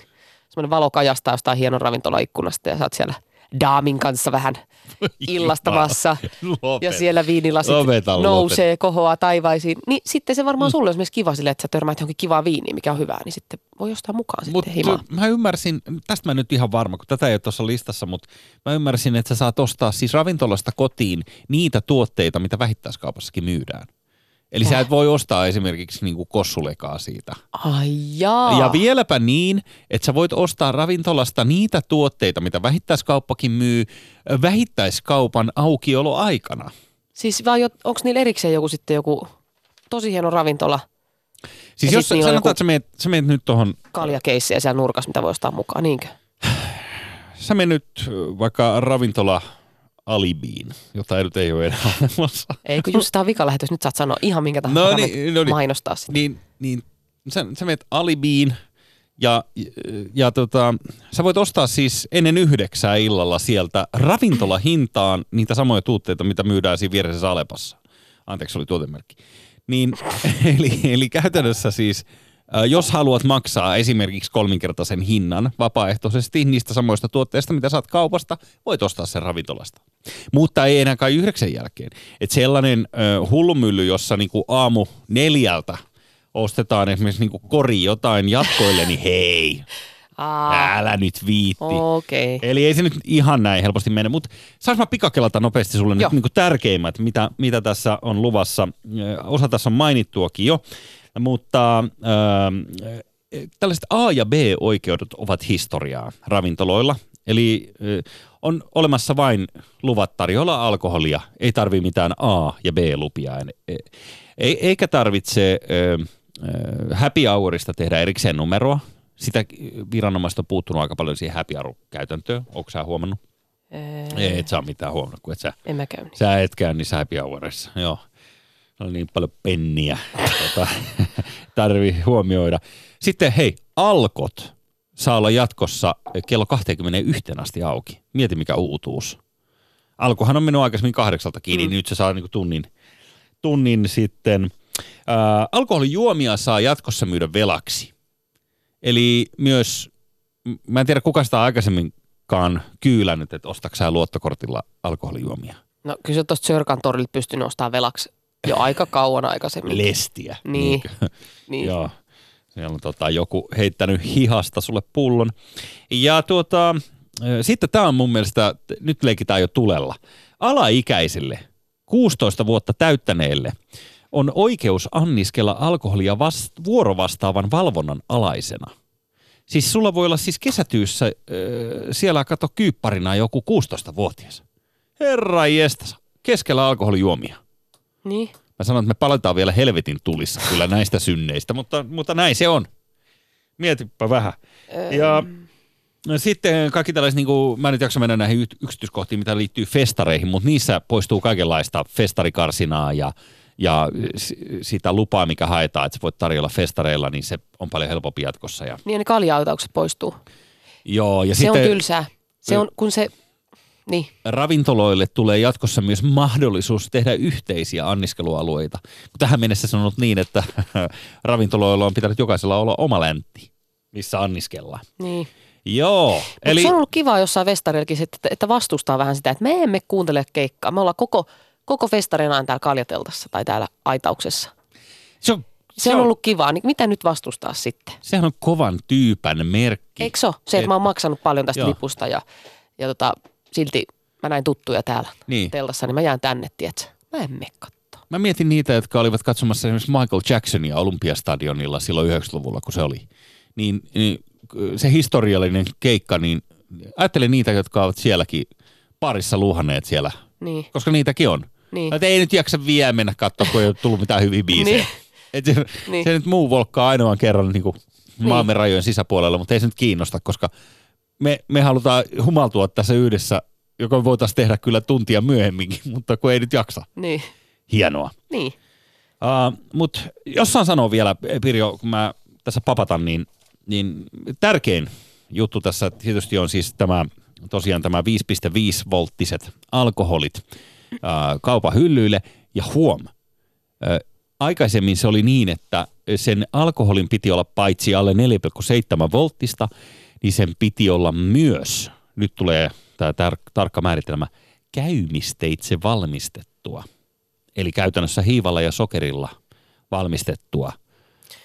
semmoinen valo kajastaa jostain hienon ravintolaikkunasta ja sä oot siellä daamin kanssa vähän illastamassa. Lopeta. Ja siellä viinilasit Lopeta, nousee, kohoaa taivaisiin. Niin sitten se varmaan sulle olisi myös kiva sille, että sä törmäät johonkin kivaa viiniä, mikä on hyvää, niin sitten voi ostaa mukaan Mutta sitten himaa. mä ymmärsin, tästä mä nyt ihan varma, kun tätä ei ole tuossa listassa, mutta mä ymmärsin, että sä saat ostaa siis ravintolasta kotiin niitä tuotteita, mitä vähittäiskaupassakin myydään. Eli sä et voi ostaa esimerkiksi niinku kossulekaa siitä. Ai jaa. Ja vieläpä niin, että sä voit ostaa ravintolasta niitä tuotteita, mitä vähittäiskauppakin myy vähittäiskaupan aukioloaikana. Siis vai onko niillä erikseen joku sitten joku tosi hieno ravintola, Siis Ja jos sanotaan, joku- että sä meet, sä meet nyt tuohon kaljakeissejä siellä nurkassa, mitä voi ostaa mukaan, niinkö? sä menet nyt vaikka ravintola Alibiin, jota ei nyt ei ole enää olemassa. Ei, kun just tämä on vikalähetys, nyt saat sanoa ihan minkä tahansa No niin, no niin. mainostaa sitä. Niin, niin sä, sä menet Alibiin ja, ja tota, sä voit ostaa siis ennen yhdeksää illalla sieltä ravintolahintaan niitä samoja tuotteita, mitä myydään siinä vieressä Alepassa. Anteeksi, oli tuotemerkki. Niin, eli, eli käytännössä siis, jos haluat maksaa esimerkiksi kolminkertaisen hinnan vapaaehtoisesti niistä samoista tuotteista, mitä saat kaupasta, voit ostaa sen ravintolasta. Mutta ei enää kai yhdeksän jälkeen. Et sellainen ö, hullumylly, jossa niinku aamu neljältä ostetaan esimerkiksi niinku kori jotain jatkoille, niin hei. Aa, Älä nyt viitti. Okay. Eli ei se nyt ihan näin helposti mene, mutta saanko mä pikakelata nopeasti sulle Joo. nyt niin tärkeimmät, mitä, mitä tässä on luvassa. Osa tässä on mainittuakin jo, mutta äh, tällaiset A- ja B-oikeudet ovat historiaa ravintoloilla. Eli ö, on olemassa vain luvat tarjolla alkoholia, ei tarvi mitään A- ja B-lupia. E- Ei, eikä tarvitse ö, ö, happy hourista tehdä erikseen numeroa. Sitä viranomaiset on puuttunut aika paljon siihen happy hour-käytäntöön. Onko sä huomannut? Ei, et sä ole mitään huomannut, kun et sä, En mä käy niin. sä et käy niissä happy hourissa. Joo. On niin paljon penniä. tota, tarvii huomioida. Sitten hei, alkot saa olla jatkossa kello 21 asti auki. Mieti mikä uutuus. Alkuhan on mennyt aikaisemmin kahdeksalta kiinni, mm. nyt se saa niinku tunnin, tunnin sitten. Ää, alkoholijuomia saa jatkossa myydä velaksi. Eli myös, mä en tiedä kuka sitä aikaisemminkaan kyylännyt, että ostatko sä luottokortilla alkoholijuomia. No kyllä se tuosta Sörkan torilta pystynyt ostamaan velaksi jo aika kauan aikaisemmin. Lestiä. Niin. Niin. Joo. Siellä on tota, joku heittänyt hihasta sulle pullon. Ja tuota, sitten tämä on mun mielestä, nyt leikitään jo tulella. Alaikäisille, 16 vuotta täyttäneelle, on oikeus anniskella alkoholia vast, vuorovastaavan valvonnan alaisena. Siis sulla voi olla siis kesätyyssä ö, siellä kato kyykparina joku 16-vuotias. Herra jestas, keskellä alkoholijuomia. Niin. Mä sanon, että me palataan vielä helvetin tulissa kyllä näistä synneistä, mutta, mutta näin se on. Mietipä vähän. Ja no sitten kaikki tällaiset, niin kuin, mä en nyt jaksa mennä näihin yksityiskohtiin, mitä liittyy festareihin, mutta niissä poistuu kaikenlaista festarikarsinaa ja, ja sitä lupaa, mikä haetaan, että sä voit tarjolla festareilla, niin se on paljon helpompi jatkossa. Ja, Niin ja ne kalja-autaukset poistuu. joo, ja Se sitten on tylsää. Se on, kun se, niin, ravintoloille tulee jatkossa myös mahdollisuus tehdä yhteisiä anniskelualueita. Tähän mennessä se on ollut niin, että ravintoloilla on pitänyt jokaisella olla oma läntti, missä anniskellaan. niin. Joo, Eli... eli Se on ollut kiva jossain festarillakin, että, että vastustaa vähän sitä, että me emme kuuntele keikkaa. Me ollaan koko, koko festarin ajan täällä kaljateltassa tai täällä aitauksessa. se on, Se on ollut kivaa, niin mitä nyt vastustaa sitten? sehän on kovan tyypän merkki. Eikö se ole? Se, että mä oon maksanut paljon tästä Joo. lipusta ja, ja tota, silti mä näin tuttuja täällä Niin. tellassa, niin mä jään tänne, tietsä. Mä en mene kattoo. Mä mietin niitä, jotka olivat katsomassa esimerkiksi Michael Jacksonia Olympiastadionilla silloin 90-luvulla, kun se oli. Niin, niin se historiallinen keikka, niin ajattelen niitä, jotka ovat sielläkin parissa luhanneet siellä, Niin. koska niitäkin on. Niin. Että ei nyt jaksa vielä mennä katsoa, kun ei ole tullut mitään hyviä biisejä. Niin. Et se, Niin. se nyt muu volkkaa ainoan kerran niin kuin Niin. maamme rajojen sisäpuolella, mutta ei se nyt kiinnosta, koska me, me halutaan humaltua tässä yhdessä, joka voitaisiin tehdä kyllä tuntia myöhemminkin, mutta kun ei nyt jaksa. Niin. Hienoa. Niin. Uh, Mutta jos saan sanoa vielä, Pirjo, kun mä tässä papatan, niin, niin tärkein juttu tässä tietysti on siis tämä, tosiaan tämä 5,5 volttiset alkoholit uh, kaupan hyllyille. Ja huom, uh, aikaisemmin se oli niin, että sen alkoholin piti olla paitsi alle 4,7 volttista, niin sen piti olla myös, nyt tulee tämä tar- tarkka määritelmä, käymisteitse valmistettua. Eli käytännössä hiivalla ja sokerilla valmistettua.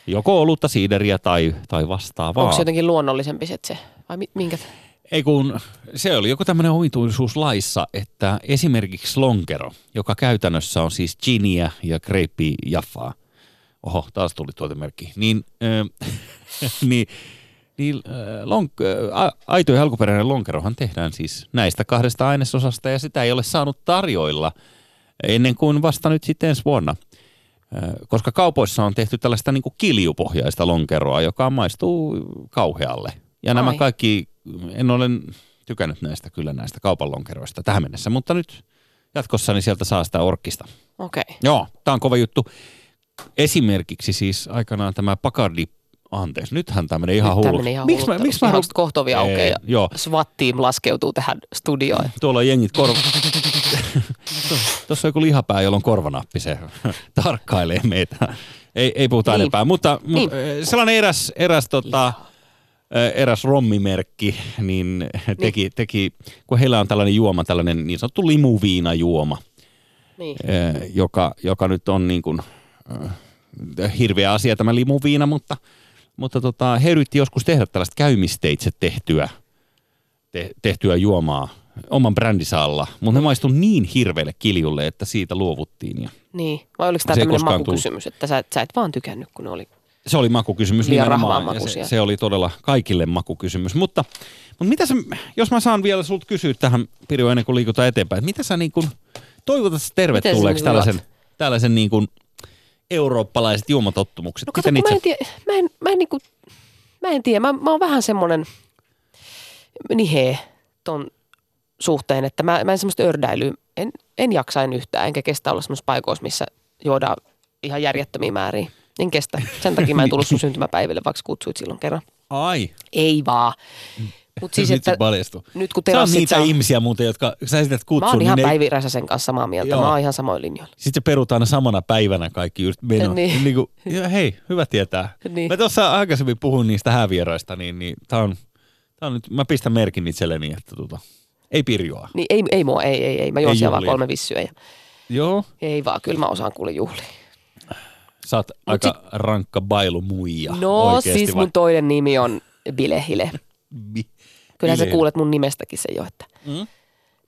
Joko olutta, siideriä tai, tai vastaavaa. Onko se jotenkin luonnollisempi sit se? Vai mi- minkä? Ei kun se oli joku tämmöinen omituisuus laissa, että esimerkiksi lonkero, joka käytännössä on siis giniä ja kreippi jaffaa. Oho, taas tuli tuotemerkki. Niin, äh, niin, niin äh, lonk, äh, aito ja alkuperäinen lonkerohan tehdään siis näistä kahdesta ainesosasta ja sitä ei ole saanut tarjoilla ennen kuin vasta nyt sitten ensi vuonna. Äh, Koska kaupoissa on tehty tällaista niin kuin kiljupohjaista lonkeroa, joka maistuu kauhealle. Ja nämä Ai. kaikki, en ole tykännyt näistä kyllä näistä kaupan lonkeroista tähän mennessä, mutta nyt jatkossa niin sieltä saa sitä orkista. Okei. Okay. Joo, tämä on kova juttu. Esimerkiksi siis aikanaan tämä Bacardi, anteeksi, nythän tämä menee ihan Nyt hullu. Miksi mä, miksi mä haluan- kohtovia aukeaa ja Joo, SWAT-team laskeutuu tähän studioon. tuolla on jengit korva... Tuossa on joku lihapää, jolla on korvanappi, se tarkkailee meitä. Ei, ei puhuta Niin. enempää, mutta, Niin. eh, sellainen eräs, eräs, tota, eh, eräs rommimerkki, niin teki, teki, kun heillä on tällainen juoma, tällainen niin sanottu limuviinajuoma, Niin. eh, joka, joka nyt on niin kuin, hirveä asia tämä limuviina, mutta mutta tota, he yritti joskus tehdä tällaista käymisteitse tehtyä, te, tehtyä juomaa oman brändinsä alla, mutta ne maistui niin hirveälle kiljulle, että siitä luovuttiin. Ja Niin. Vai oliko tämä tämmöinen makukysymys, että sä, et- sä et vaan tykännyt, kun ne oli... se oli makukysymys Liian nimenomaan, ja se, se oli todella kaikille makukysymys. Mutta, mutta mitä sä, jos mä saan vielä sulta kysyä tähän, Pirjo, ennen kuin liikutaan eteenpäin, että mitä sä niin kuin, toivotat tervetulleeksi tällaisen, tällaisen niin kuin eurooppalaiset juomatottumukset? No kato, kun mä itse- en, tiedä, mä en, mä en, niinku, mä en tiedä, mä, mä oon vähän semmoinen nihee ton suhteen, että mä, mä en semmoista ördäilyä, en, en jaksa en yhtään, enkä kestä olla semmoisessa paikoissa, missä juodaan ihan järjettömiä määriä. En kestä. Sen takia mä en tullut sun syntymäpäiville, vaikka kutsuit silloin kerran. Ai, Ei vaan. Mutta siis, nyt että se paljastui. nyt kun Sä oot terassit niitä saa... ihmisiä muuten, jotka sä esität Mä kutsun, oon ihan niin Päivi Räsäsen kanssa samaa mieltä. Joo. Mä oon ihan samoin linjoilla. Sitten se perutaan samana päivänä kaikki just meno. Niin. Niin. Niin kuin, ja hei, hyvä tietää. Niin. Mä tuossa aikaisemmin puhuin niistä häävieroista, niin, niin tää on, tää on nyt, mä pistän merkin itselleni, että tota, ei pirjoa. Niin ei, ei mua, ei, ei, ei. Mä juon siellä vaan kolme vissyä. Ja, Joo, ei vaan, kyllä mä osaan kuule juhlia. sä oot aika rankka bailumuija. No siis vai? mun toinen nimi on Bilehile. Kyllä sä Bile. kuulet mun nimestäkin se jo, että Mm?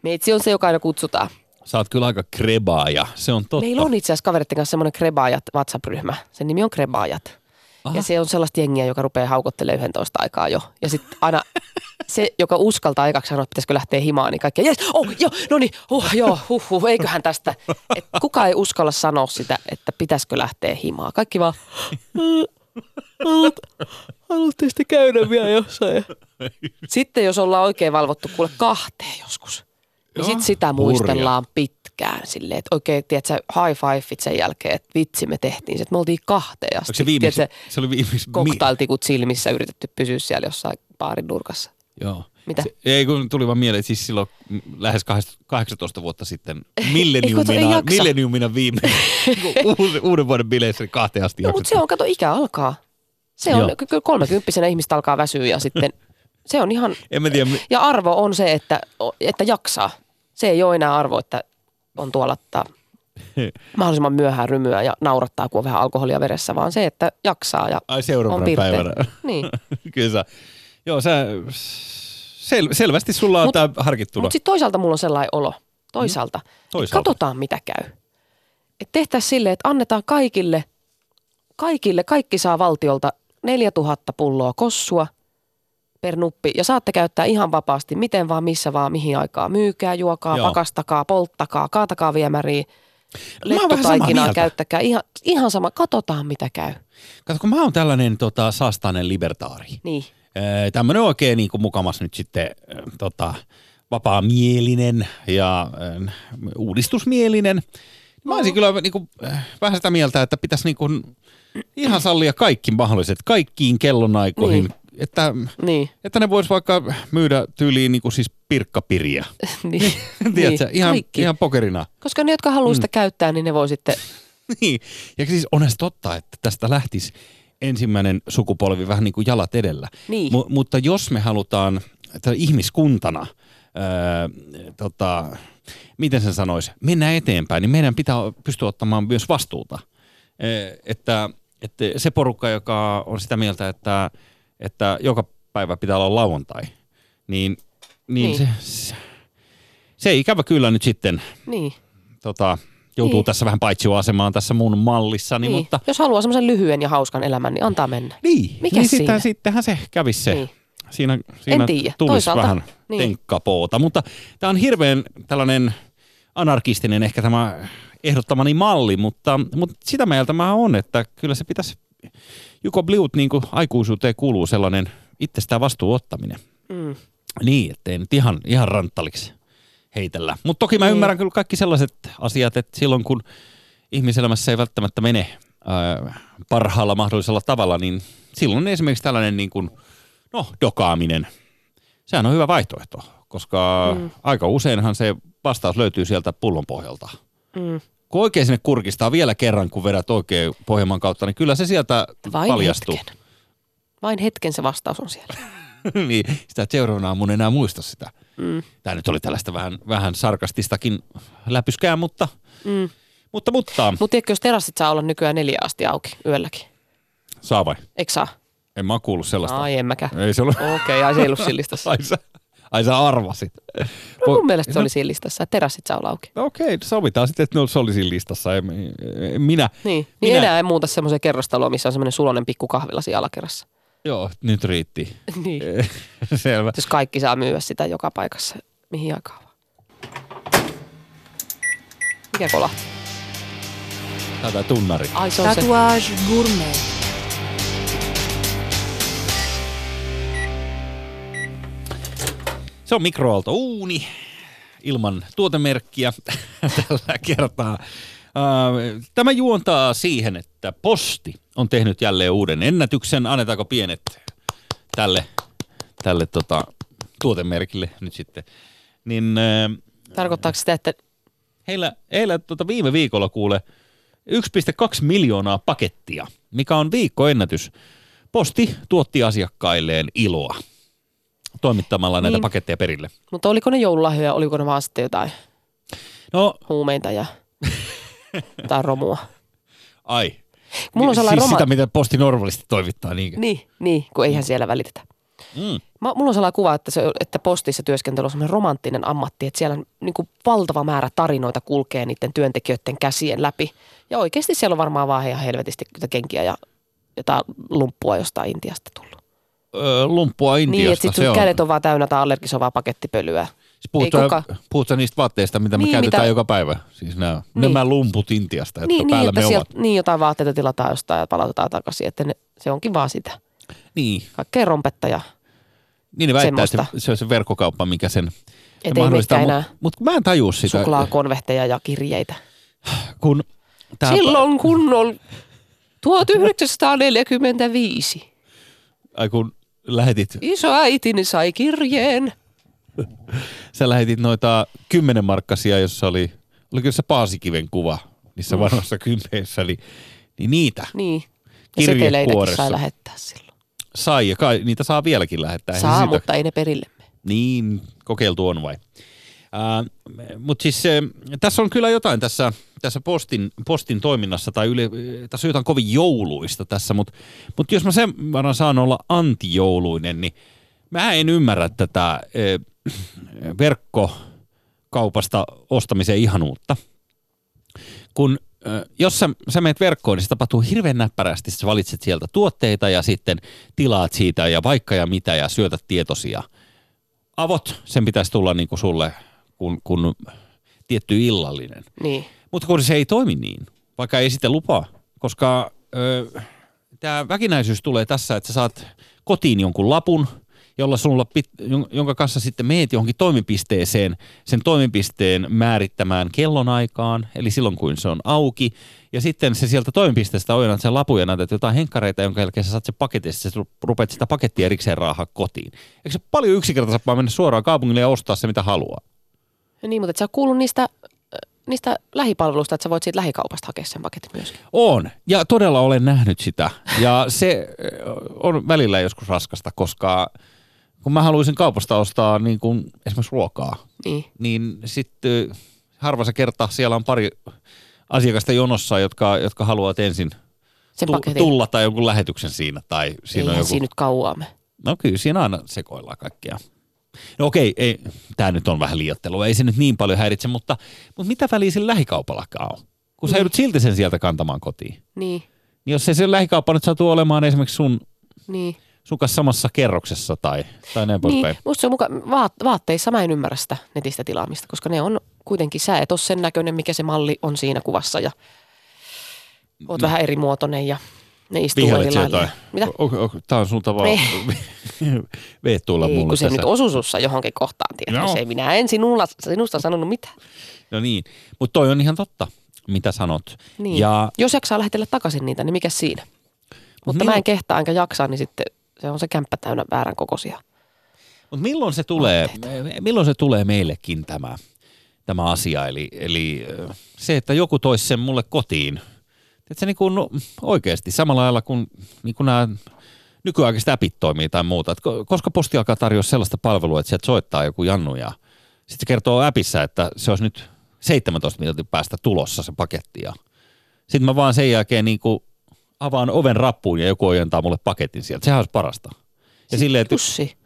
meitsi on se, joka aina kutsutaan. Sä oot kyllä aika krebaaja, se on totta. Meillä on itse asiassa kaveritten kanssa semmoinen Krebaajat WhatsApp-ryhmä. Sen nimi on Krebaajat. Aha. Ja se on sellaista jengiä, joka rupeaa haukottelemaan 11 aikaa jo. Ja sitten aina se, joka uskaltaa aikaksi sanoa, että pitäisikö lähteä himaan, niin kaikki, jes, oh, joo, no niin, huh, joo, huh, huh, eiköhän tästä. Et kuka ei uskalla sanoa sitä, että pitäisikö lähteä himaan. Kaikki vaan, haluatte sitten käydä vielä jossain. Sitten jos ollaan oikein valvottu kuule kahteen joskus, niin Joo, sitten sitä hurja. muistellaan pitkään silleen, että oikein, tiedätkö, high fiveit sen jälkeen, että vitsi me tehtiin se, että me oltiin kahteen asti. Se viimeksi? Tiedätkö, Se oli viimeksi. koktailtikut silmissä yritetty pysyä siellä jossain baarin nurkassa. Joo. Mitä? Se, ei kun tuli vaan mieleen, siis silloin lähes 18 vuotta sitten milleniumina, milleniumina viimeinen uuden, uuden vuoden bileissä kahteen asti No, mutta se on, kato, ikä alkaa. Se on, Joo. kyllä kolmekymppisenä ihmistä alkaa väsyä ja sitten se on ihan, En mä tiedä, ja arvo on se, että, että jaksaa. Se ei ole enää arvo, että on tuolla että mahdollisimman myöhään rymyä ja naurattaa, kun on vähän alkoholia veressä, vaan se, että jaksaa ja ai on pirteä. päivänä. Niin. Kyllä sä, joo sä, sel, selvästi sulla on Mut- tää harkittuna. Mutta sitten toisaalta mulla on sellainen olo, toisaalta, mm. Toisaalta. katsotaan mitä käy. Et tehtäisiin silleen, että annetaan kaikille, kaikille, kaikki saa valtiolta 4000 pulloa kossua per nuppi ja saatte käyttää ihan vapaasti, miten vaan, missä vaan, mihin aikaa. Myykää, juokaa, Joo. pakastakaa, polttakaa, kaatakaa viemäriä, mieltä. käyttäkää. Ihan, ihan sama, katsotaan mitä käy. Kato, kun mä oon tällainen tota, saastainen libertaari. Niin, Tämmöinen oikein niin kuin mukamas nyt sitten tota, vapaamielinen ja uudistusmielinen. Mä olisin kyllä niin kuin, äh, vähän sitä mieltä, että pitäisi niin kuin, ihan sallia kaikki mahdolliset, kaikkiin kellonaikoihin. Niin. Että, niin, että ne vois vaikka myydä tyyliin niin kuin siis pirkkapiriä. niin. Tiedätkö, ihan, kaikki. ihan pokerina. Koska ne, jotka haluaa Mm. sitä käyttää, niin ne voi sitten, Niin. Ja siis on totta, että tästä lähtisi ensimmäinen sukupolvi vähän niin kuin jalat edellä. Niin. Mu- mutta jos me halutaan että ihmiskuntana, öö, tota, miten sen sanoisi, mennä eteenpäin, niin meidän pitää pystyä ottamaan myös vastuuta. Ee, että, että se porukka, joka on sitä mieltä, että, että joka päivä pitää olla lauantai, niin, niin, Niin. Se, se, se ikävä kyllä nyt sitten niin. tota, joutuu Niin. tässä vähän paitsioasemaan tässä mun mallissani, Niin. mutta Jos haluaa semmoisen lyhyen ja hauskan elämän, niin antaa mennä. niin, Mikäs niin siinä? Sitten, sittenhän se kävisi se. Niin. Siinä, siinä tiedä. tulisi Toisaalta, vähän niin. tenkkapoota, mutta tämä on hirveän tällainen anarkistinen ehkä tämä ehdottamani malli, mutta, mutta sitä mieltä mä on, että kyllä se pitäisi, Juko Bliut niin kuin aikuisuuteen kuuluu sellainen itsestään vastuun ottaminen. Mm. Niin, ettei nyt ihan, ihan ranttaliksi heitellä. Mutta toki mä Niin. ymmärrän kyllä kaikki sellaiset asiat, että silloin kun ihmiselämässä ei välttämättä mene ää, parhaalla mahdollisella tavalla, niin silloin esimerkiksi tällainen niin kuin, no, dokaaminen, sehän on hyvä vaihtoehto, koska mm. aika useinhan se vastaus löytyy sieltä pullon pohjalta. Mm. Kun oikein sinne kurkistaa vielä kerran, kun vedät oikein Pohjanmaan kautta, niin kyllä se sieltä Vain paljastuu. hetken. Vain hetken se vastaus on siellä. niin, sitä seuraavana mun enää muista sitä. Mm. Tämä nyt oli tällaista vähän, vähän sarkastistakin läpyskää, mutta, Mm. mutta, mutta Mutta tiedätkö, jos terassit saa olla nykyään neljä asti auki yölläkin, saa vai? eikö saa? En mä oo kuullut sellaista. Ai en mäkään. Ei se ole. Okei, okay, ai se ei ollut siinä listassa. Ai sä, ai sä arvasit. No, mun mielestä se oli siinä listassa, että terassit saa olla auki. No Okei, sovitaan sitten, että se oli siinä listassa. En, en, minä, Niin, niin minä, enää ei muuta semmoiseen kerrostaloon, missä on semmoinen sulonen pikku kahvila siinä alakerrassa. Joo, nyt riitti. niin. Selvä. Jos kaikki saa myyä sitä joka paikassa, mihin aikaan vaan. Mikä kolahti? Tätä tunnari. Ai se on se. Tatuage gourmet. Se on mikroaalto uuni ilman tuotemerkkiä tällä kertaa. Äh, Tämä juontaa siihen, että posti on tehnyt jälleen uuden ennätyksen. Annetaanko pienet tälle, tälle tota, tuotemerkille nyt sitten? Niin äh, Tarkoittaako sitä, että heillä, heillä tota viime viikolla kuule 1,2 miljoonaa pakettia, mikä on viikkoennätys. Posti tuotti asiakkailleen iloa toimittamalla näitä Niin. paketteja perille. Mutta oliko ne joululahjoja, oliko ne vaan sitten jotain No, huumeita ja tai romua? ai. Mulla on siis sellainen sitä, roma- mitä posti normaalisti toimittaa. Niin. Niin, niin, kun eihän siellä välitetä. Mm. Mä, mulla on sellainen kuva, että, se, että postissa työskentely on sellainen romanttinen ammatti, että siellä niin kuin valtava määrä tarinoita kulkee niiden työntekijöiden käsien läpi. Ja oikeasti siellä on varmaan vaan ihan helvetisti kenkiä ja jotain lumppua jostain Intiasta tullut. Öö, lumppua niin, Intiasta. että sitten on. kädet on vaan täynnä tai allergisovaa pakettipölyä. Siis puhutaan, kuka- puhutaan niistä vaatteista, mitä me Niin, käytetään mitä- joka päivä. Siis nämä, Niin. nämä lumput Intiasta, jotka Niin, niin, päällä että me sieltä, ovat. niin jotain vaatteita tilataan jostain ja palautetaan takaisin, että ne, se onkin vaan sitä. Niin, Kaikkea rompetta ja niin ne väittää, että Semmoista. se on se verkkokauppa, mikä sen Et ei mekään enää Mutta mä en tajua sitä. suklaakonvehteja ja kirjeitä. Kun tää, Silloin kun on 1945. ai kun lähetit, Isoäitini sai kirjeen. sä lähetit noita kymmenen markkasia, jossa oli, oliko se Paasikiven kuva niissä vanhoissa kympeissä, niin, niin niitä Niin. Ja seteleitäkin sai lähettää silloin. sai ja kai, niitä saa vieläkin lähettää. Saa, siitä- mutta ei ne perille mene. Niin, kokeiltu on vai? Mutta siis eh, tässä on kyllä jotain tässä, tässä postin, postin toiminnassa, tai yle, tässä on jotain kovin jouluista tässä, mutta mut jos mä sen verran saan olla antijouluinen, niin mä en ymmärrä tätä eh, verkkokaupasta ostamisen ihanuutta. Kun jos sä, sä menet verkkoon, niin se tapahtuu hirveän näppärästi. Sä valitset sieltä tuotteita ja sitten tilaat siitä ja vaikka ja mitä ja syötät tietosia avot, sen pitäisi tulla niin kuin sulle kun, kun tietty illallinen. Niin. Mutta kun se ei toimi niin, vaikka ei sitten lupaa, koska tämä väkinäisyys tulee tässä, että sä saat kotiin jonkun lapun, jolla sulla jonka kanssa sitten meet johonkin toimipisteeseen, sen toimipisteen määrittämään kellonaikaan, eli silloin kun se on auki, ja sitten se sieltä toimipisteestä ojennat sen lapun ja näytät jotain henkkareita, jonka jälkeen sä saat sen paketissa, sä rupeat sitä pakettia erikseen raahaa kotiin. Eikö se paljon yksinkertaisempaa mennä suoraan kaupungille ja ostaa se, mitä haluaa? Ja niin, mutta et sä kuullut niistä, äh, niistä lähipalveluista, että sä voit siitä lähikaupasta hakea sen paketin myöskin. On, ja todella olen nähnyt sitä. Ja se ö, on välillä joskus raskasta, koska kun mä haluaisin kaupasta ostaa niin kuin esimerkiksi ruokaa, Niin. niin sitten harva se kerta siellä on pari asiakasta jonossa, jotka, jotka haluavat ensin Sen tu- paketin. tulla tai jonkun lähetyksen siinä. Tai siinä Eihän on joku... siinä nyt kauaa me. No kyllä siinä aina sekoillaan kaikkea. No okei, ei, tämä nyt on vähän liioittelua, ei se nyt niin paljon häiritse, mutta, mutta mitä väliä sillä lähikaupallakaan on? Kun sä joudut silti sen sieltä kantamaan kotiin. Niin. Niin jos ei se lähikauppa nyt satu olemaan esimerkiksi sun, Niin. Sun kanssa samassa kerroksessa tai, tai näin poispäin. Niin, musta se on muka, vaat, vaatteissa mä en ymmärrä sitä netistä tilaamista, koska ne on kuitenkin, sä et ole sen näköinen, mikä se malli on siinä kuvassa ja oot vähän eri muotoinen ja ne istuu eri lailla. Mitä? O, o, tää on sun veet tulla Ei, mulle kun se tässä. nyt osui sussa johonkin kohtaan, tiedätkö? Joo. Se ei minä en sinulla, sinusta sanonut mitään. No niin, mutta toi on ihan totta, mitä sanot. Niin. Ja Jos jaksaa lähetellä takaisin niitä, niin mikä siinä? Mutta milloin- mä en kehtaa enkä jaksaa, niin sitten se on se kämppä täynnä väärän kokoisia. Mutta milloin se tulee, milloin se tulee meillekin tämä, tämä asia, eli, eli se, että joku toisi sen mulle kotiin. Että se niin kuin, no, oikeasti samalla lailla kuin, niin kuin nämä nykyaikaiset appit toimii tai muuta. Et ko- koska posti alkaa tarjoa sellaista palvelua, että sieltä soittaa joku Jannu ja sitten se kertoo appissa, että se olisi nyt 17 minuutin päästä tulossa se paketti. Ja sitten mä vaan sen jälkeen niin kuin avaan oven rappuun ja joku ojentaa mulle paketin sieltä. Sehän olisi parasta. Ja silleen, että,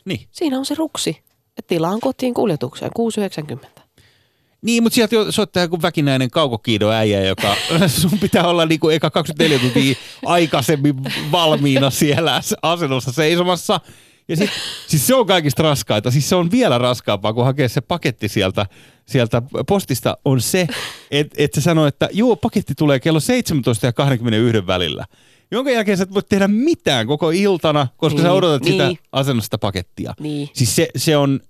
niin, Siinä on se ruksi. Et tilaan kotiin kuljetukseen 6,90. Niin, mutta sieltä jo soittaa joku väkinäinen kaukokiido äijä, joka sun pitää olla niinku eka 24 tuntia aikaisemmin valmiina siellä asennossa seisomassa. Ja sit, siis se on kaikista raskaita. Siis se on vielä raskaampaa, kun hakee se paketti sieltä, sieltä postista, on se, että et se sanoo, että joo, paketti tulee kello 17 ja 21 välillä. Jonka jälkeen sä et voi tehdä mitään koko iltana, koska niin, sä Niin, odotat sitä niin. asennosta pakettia. Niin. Siis se, se on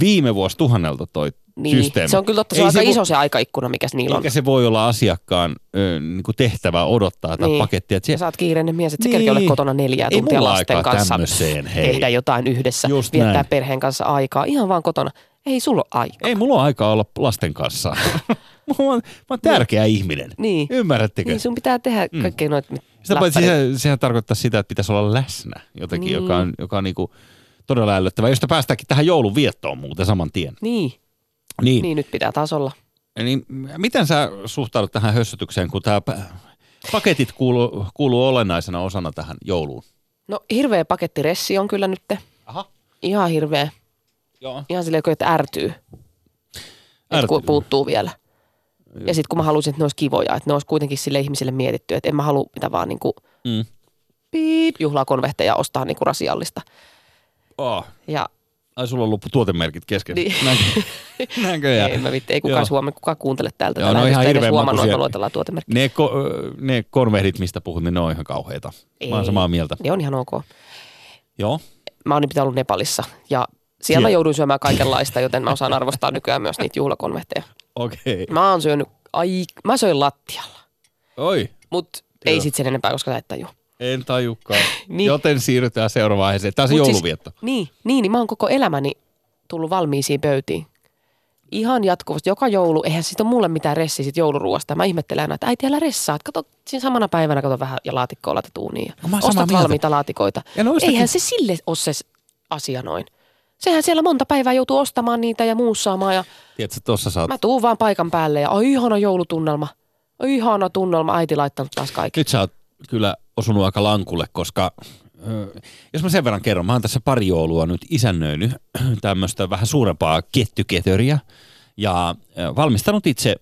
viime vuosi tuhannelta toi Niin. systeemi. Se on kyllä totta, se Ei on aika vo- iso se aikaikkuna, mikä niillä on. eikä se voi olla asiakkaan ö, niin kuin tehtävä odottaa tätä Niin. pakettia. Et Ja se, sä oot kiireinen mies, että sä Niin. kerkeä ole kotona neljää Ei tuntia lasten kanssa. hei. Tehdä jotain yhdessä, Just viettää näin. perheen kanssa aikaa. Ihan vaan kotona. Ei sulla ole aikaa. ei mulla ole aikaa olla lasten kanssa. mä, oon, mä oon tärkeä ihminen. Niin. Ymmärrättekö? Niin sun pitää tehdä kaikkea noita Sitä paitsi sehän, sehän tarkoittaa sitä, että pitäisi olla läsnä jotenkin, Mm. joka on, joka on niinku todella ällöttävää. Josta päästäänkin tähän joulun viettoon muuten saman tien. Niin, Niin. niin nyt pitää taas olla. niin miten sä suhtaudut tähän hössötykseen, kun tämä paketit kuuluu, kuuluu olennaisena osana tähän jouluun? No hirveä pakettiressi on kyllä nyt. Aha. Ihan hirveä. Joo. Ihan silleen, että ärtyy. Että Ärtyy. kun puuttuu vielä. Ja sitten kun mä haluaisin, että ne olisi kivoja, että ne olisi kuitenkin sille ihmisille mietitty, että en mä halua mitä vaan niinku Mm. piip, juhlakonvehteja ostaa niinku rasiallista. Oh. Ja Ai sulla on loppu tuotemerkit kesken. Niin. Ja ei, mä vitti, ei kukaan. Suome, kukaan kuuntele täältä. Joo, on ihan hirveän huomannut, makuisia. ne, ko, ne konvehdit, mistä puhut, niin ne on ihan kauheita. Mä oon Ei. samaa mieltä. Ne on ihan ok. Joo. Mä oon nimittäin ollut Nepalissa ja siellä mä jouduin syömään kaikenlaista, joten mä osaan arvostaa nykyään myös niitä juhlakonvehteja. Okei. Okay. Mä oon syönyt, ai, mä söin lattialla, Oi, ei Joo. sit sen enempää, koska sä et tajua. En tajukaan. Niin. Joten siirrytään seuraavaan aiheeseen. Tämä on se jouluvietto. Siis, niin, niin, niin mä oon koko elämäni tullut valmiisiin pöytiin. Ihan jatkuvasti. Joka joulu, eihän siitä ole mulle mitään ressiä sit jouluruoasta. Mä ihmettelen aina, että äiti älä ressaa. Kato, siinä samana päivänä kato vähän ja laatikkoa laitat uuniin. Ja No ostat valmiita laatikoita. Ja noistakin- Eihän se sille ole se asia noin. Sehän siellä monta päivää joutuu ostamaan niitä ja muussaamaan. Ja Tiedätkö, tuossa sä oot... mä tuun vaan paikan päälle ja oi ihana joulutunnelma. Oi ihana tunnelma. Äiti laittanut taas kaikki. Nyt sä oot kyllä osunut aika lankulle, koska jos mä sen verran kerron, mä oon tässä pari joulua nyt isännöinyt tämmöistä vähän suurempaa kettyketöriä ja valmistanut itse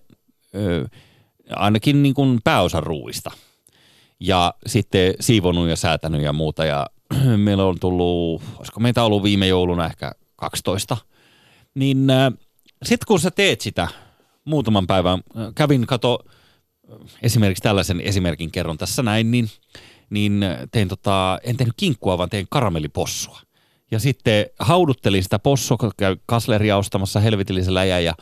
ainakin niin kuin pääosan ruuista. Ja sitten siivonut ja säätänyt ja muuta ja meillä on tullut, olisiko meitä ollut viime jouluna ehkä 12, niin sitten kun sä teet sitä muutaman päivän, kävin kato esimerkiksi tällaisen esimerkin kerron tässä näin, niin, niin tein tota, en tehnyt kinkkua, vaan tein karamellipossua. Ja sitten hauduttelin sitä possua, kun käy kasleria ostamassa helvetillisen läjän ja,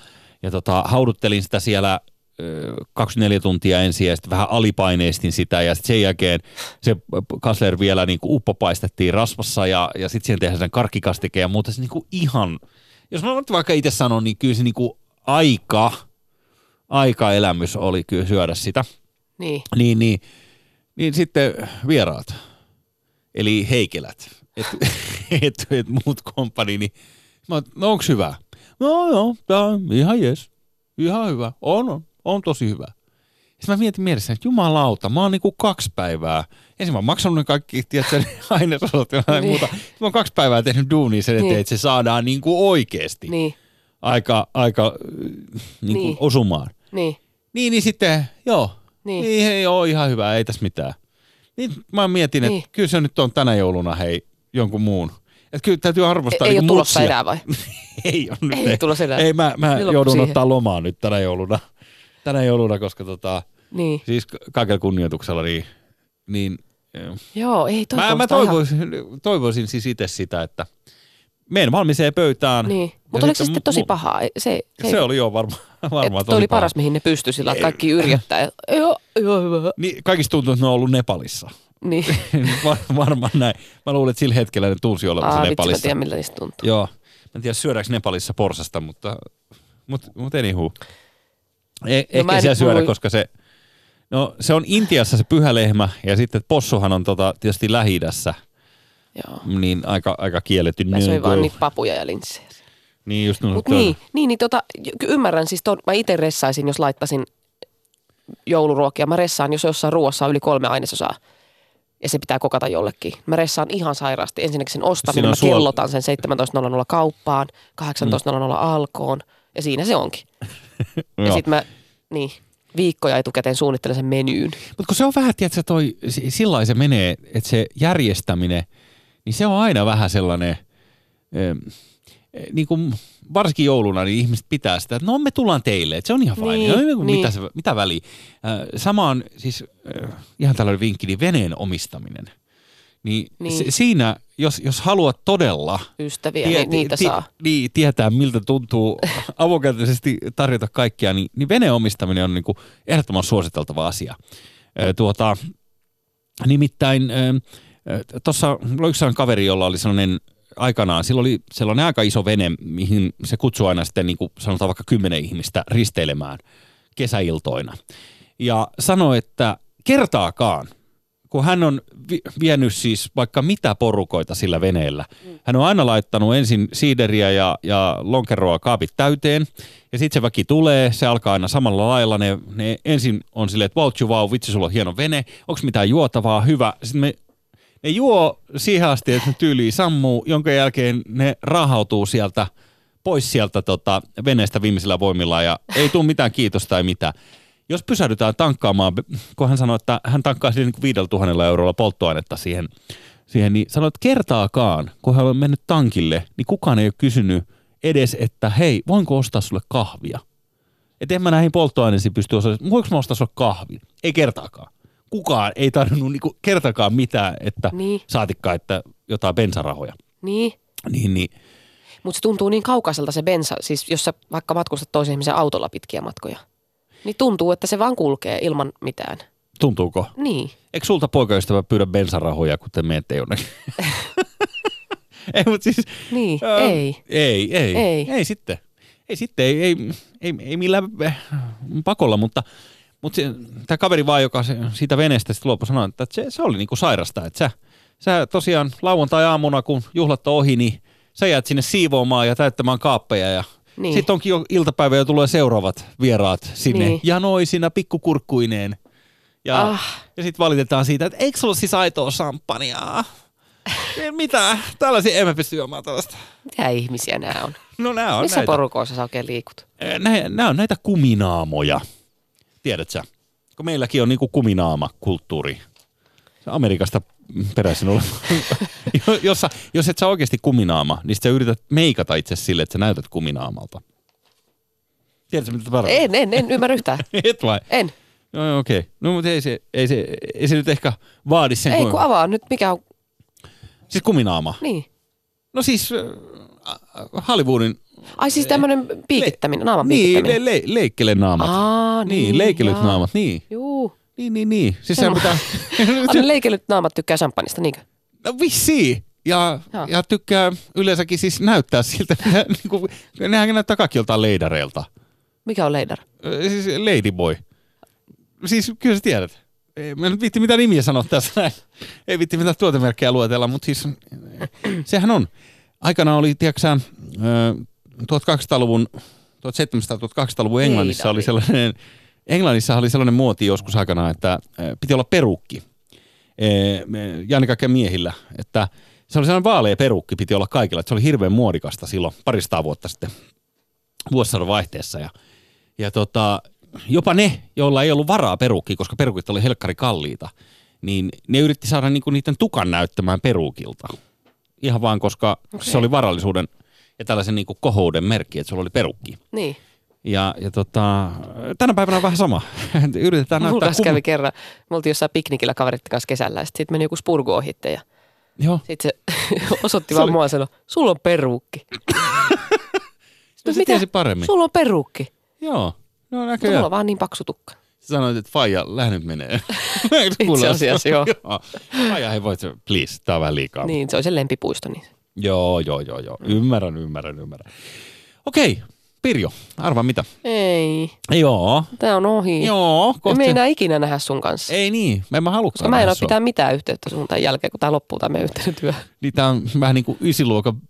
ja tota, hauduttelin sitä siellä ö, 24 tuntia ensin ja sitten vähän alipaineistin sitä ja sitten sen jälkeen se kasler vielä niin kuin uppopaistettiin rasvassa ja, ja sitten siihen tehdään sen karkkikastike ja muuta. Se niin kuin ihan, jos mä vaikka itse sanon, niin kyllä se niin kuin aika, aika elämys oli kyllä syödä sitä. Niin. Niin, niin, niin sitten vieraat, eli heikelät, et, et, et muut komppani, niin mä oon, no onks hyvä? No joo, tää on ihan jes, ihan hyvä, on, on, on tosi hyvä. Sitten mä mietin mielessä, että jumalauta, mä oon niinku kaksi päivää, ensin mä oon maksanut ne kaikki, tiedätkö, ne ainesosat ja näin Niin. muuta. Sitten mä oon kaksi päivää tehnyt duunia sen eteen, Niin. että se saadaan niinku oikeesti Niin, aika, aika äh, niinku Niin. osumaan. Niin, Niin, niin sitten, joo. Niin. Niin, ei ole ihan hyvä, ei tässä mitään. Niin mä mietin, että Niin. kyllä se nyt on tänä jouluna, hei, jonkun muun. Että kyllä täytyy arvostaa ei niinku ole tulossa mutsia. enää vai? ei ole nyt. Ei tulossa enää. Ei, mä, mä Niin joudun siihen. ottaa lomaa nyt tänä jouluna. Tänä jouluna, koska tota, Niin. siis kaikella kunnioituksella, niin, niin Joo, ei mä, mä kuulostaa ihan- toivoisin, toivoisin siis itse sitä, että menen valmiseen pöytään. Niin. Mutta oliko se sitten tosi mu- pahaa? Se, se, Se oli jo varma, varmaan että tosi oli paha. paras, mihin ne pystyi sillä, kaikki yrjöttää. Joo, joo, hyvä. Niin, kaikista tuntuu, että ne on ollut Nepalissa. Niin. Var, varmaan näin. Mä luulen, että sillä hetkellä ne tunsi olevansa Aa, vitsi, mä Nepalissa. tiedän, miltä niistä tuntuu. Joo. Mä en tiedä, syödäänkö Nepalissa porsasta, mutta, mutta, mutta anywho. E, no ehkä siellä syödä, voi- koska se, no se on Intiassa se pyhä lehmä ja sitten possuhan on tota, tietysti lähi Joo. niin aika, aika kielletty. Mä söin vaan niitä papuja ja linssejä. Niin just Mutta niin, niin, niin tota, ymmärrän siis, ton, mä itse ressaisin, jos laittaisin jouluruokia. Mä ressaan, jos jossain ruoassa on yli kolme ainesosaa. ja se pitää kokata jollekin. Mä ressaan ihan sairaasti. Ensinnäkin sen ostaminen, mä suol- kellotan sen 17.00 kauppaan, 18.00 alkoon ja siinä se onkin. ja sitten mä, niin, viikkoja etukäteen suunnittelen sen menyyn. Mutta kun se on vähän, tiedätkö, toi, si- sillä se menee, että se järjestäminen, niin se on aina vähän sellainen, ähm, niin kuin varsinkin jouluna, niin ihmiset pitää sitä, että no me tullaan teille, että se on ihan fine. Niin, No, niin, niin. Mitä, se, mitä väliä? Äh, sama on siis äh, ihan tällainen vinkki, niin veneen omistaminen. Niin, Niin. Se, siinä, jos, jos haluat todella Ystäviä, niin niitä ti- saa. Niin, tietää miltä tuntuu avokätisesti tarjota kaikkia, niin, niin veneen omistaminen on niin kuin ehdottoman suositeltava asia. Ö, Tuota, nimittäin tuossa oli yksi kaveri, jolla oli sellainen aikanaan, sillä oli sellainen aika iso vene, mihin se kutsui aina sitten niin kuin sanotaan vaikka kymmenen ihmistä risteilemään kesäiltoina. Ja sanoi, että kertaakaan, kun hän on vi- vienyt siis vaikka mitä porukoita sillä veneellä. Hän on aina laittanut ensin siideriä ja, ja lonkeroa kaapit täyteen, ja sitten se väki tulee, se alkaa aina samalla lailla. Ne, ne ensin on silleen, että wow, wow, vitsi, sulla on hieno vene, onko mitään juotavaa, hyvä. Sitten me, ne juo siihen asti, että ne tyyliin sammuu, jonka jälkeen ne rahautuu sieltä pois sieltä tota, veneestä viimeisillä voimilla ja ei tule mitään kiitosta tai mitään. Jos pysähdytään tankkaamaan, kun hän sanoi, että hän tankkaa niin kuin 5000 eurolla polttoainetta siihen, siihen, niin sanoi, että kertaakaan, kun hän on mennyt tankille, niin kukaan ei ole kysynyt edes, että hei, voinko ostaa sulle kahvia? Että en mä näihin polttoaineisiin pysty osallistumaan. Voinko mä ostaa sulle kahvin? Ei kertaakaan. Kukaan ei tarvinnut niinku kertaakaan mitään, että Niin. saatikka, että jotain bensarahoja. Niin. Niin, niin. Mutta se tuntuu niin kaukaiselta se bensa, siis jos sä vaikka matkustat toisen ihmisen autolla pitkiä matkoja. Niin tuntuu, että se vaan kulkee ilman mitään. Tuntuuko? Niin. Eikö sulta poikaystävä pyydä bensarahoja, kun te menette jonnekin? ei, mutta siis... Niin, ää, ei. Ei, ei. Ei. Ei sitten. Ei sitten, ei, ei, ei, ei millään eh, pakolla, mutta, mutta tämä kaveri vaan, joka se, siitä veneestä sitten luopui sanoi, että se, se oli niinku sairasta, että sä, sä tosiaan lauantai-aamuna, kun juhlat on ohi, niin sä jäät sinne siivoamaan ja täyttämään kaappeja ja Niin. sitten onkin jo iltapäivä ja tulee seuraavaat vieraat sinne Niin. janoisina pikkukurkkuineen. Ja, Ah. ja sitten valitetaan siitä, että eikö sulla siis aitoa samppanjaa? Ei Mitä? Tällaisia emme pysty juomaan tällaista. Mitä ihmisiä nämä on? No nämä on Missä näitä. porukoissa sä oikein liikut? Nämä on näitä kuminaamoja. Tiedätkö? Kun meilläkin on niinku kuminaama-kulttuuri. Se Amerikasta peräisin oleva. Jossa, jos et sä oikeasti kuminaama, niin sit sä yrität meikata itse sille, että sä näytät kuminaamalta. Tiedätkö, mitä tarkoittaa? En, en, en ymmärrä yhtään. Et vai? En. No okei. Okay. No mutta ei se, ei, se, ei se nyt ehkä vaadi sen. Ei kun avaa nyt, mikä on, Siis kuminaama. niin. No siis äh, Hollywoodin... Ai siis tämmöinen piikittäminen, naaman Niin, piikittäminen. le, le, leikkelenaamat. Aa, niin, niin, leikelyt jaa. naamat, niin. Juu. Niin, niin, niin. Siis Semmo- pitää... Leikellyt naamat tykkää champagnesta, niinkö? no vissiin. Ja, Joo. ja tykkää yleensäkin siis näyttää siltä, niin kuin, nehän näyttää kaikki joltain leidareilta. Mikä on leidar? Siis ladyboy. Siis kyllä sä tiedät. Ei, mä nyt viitti mitä nimiä sanoa tässä näin. Ei viitti mitä tuotemerkkejä luetella, mutta siis sehän on. Aikana oli, tiedätkö 1200-luvun, 1700-1800-luvun Englannissa oli Leidari. sellainen, Englannissa oli sellainen muoti joskus aikana, että ö, piti olla perukki. Ja ennen kaikkea miehillä, että se oli sellainen vaalea perukki piti olla kaikilla, että se oli hirveän muodikasta silloin paristaa vuotta sitten vuosisadan vaihteessa ja, ja tota, jopa ne, joilla ei ollut varaa perukkiin, koska perukit oli helkkari kalliita, niin ne yritti saada niinku niiden tukan näyttämään perukilta. Ihan vaan, koska okay. se oli varallisuuden ja tällaisen niinku kohouden merkki, että sulla oli perukki. Niin. Ja, ja tota, tänä päivänä on vähän sama. Yritetään Mulla näyttää kanssa kävi kerran, me oltiin jossain piknikillä kaverit kanssa kesällä ja sitten meni joku spurgu ohitte ja Joo. sitten se osoitti Se vaan oli- mua ja sanoi, sulla on peruukki. No, se tiesi paremmin. Sulla on peruukki. Joo. No No, mulla näköjään. on vaan niin paksu tukka. Sä sanoit, että faija, lähde nyt menee. Itse asiassa, joo. Faija, hei voit, please, tää on vähän liikaa. Niin, se on se lempipuisto. Niin. Joo, joo, joo, joo. Ymmärrän, ymmärrän, ymmärrän. Okei, Pirjo, arva mitä? Ei, Joo, tää on ohi. joo, Me kohta. ei enää ikinä nähdä sun kanssa. Ei niin, mä en mä halukkaan mä en ole pitää mitään yhteyttä sun tämän jälkeen, kun tää loppuu tämä meidän yhteinen työ. Niin tää on vähän niin kuin ysiluokan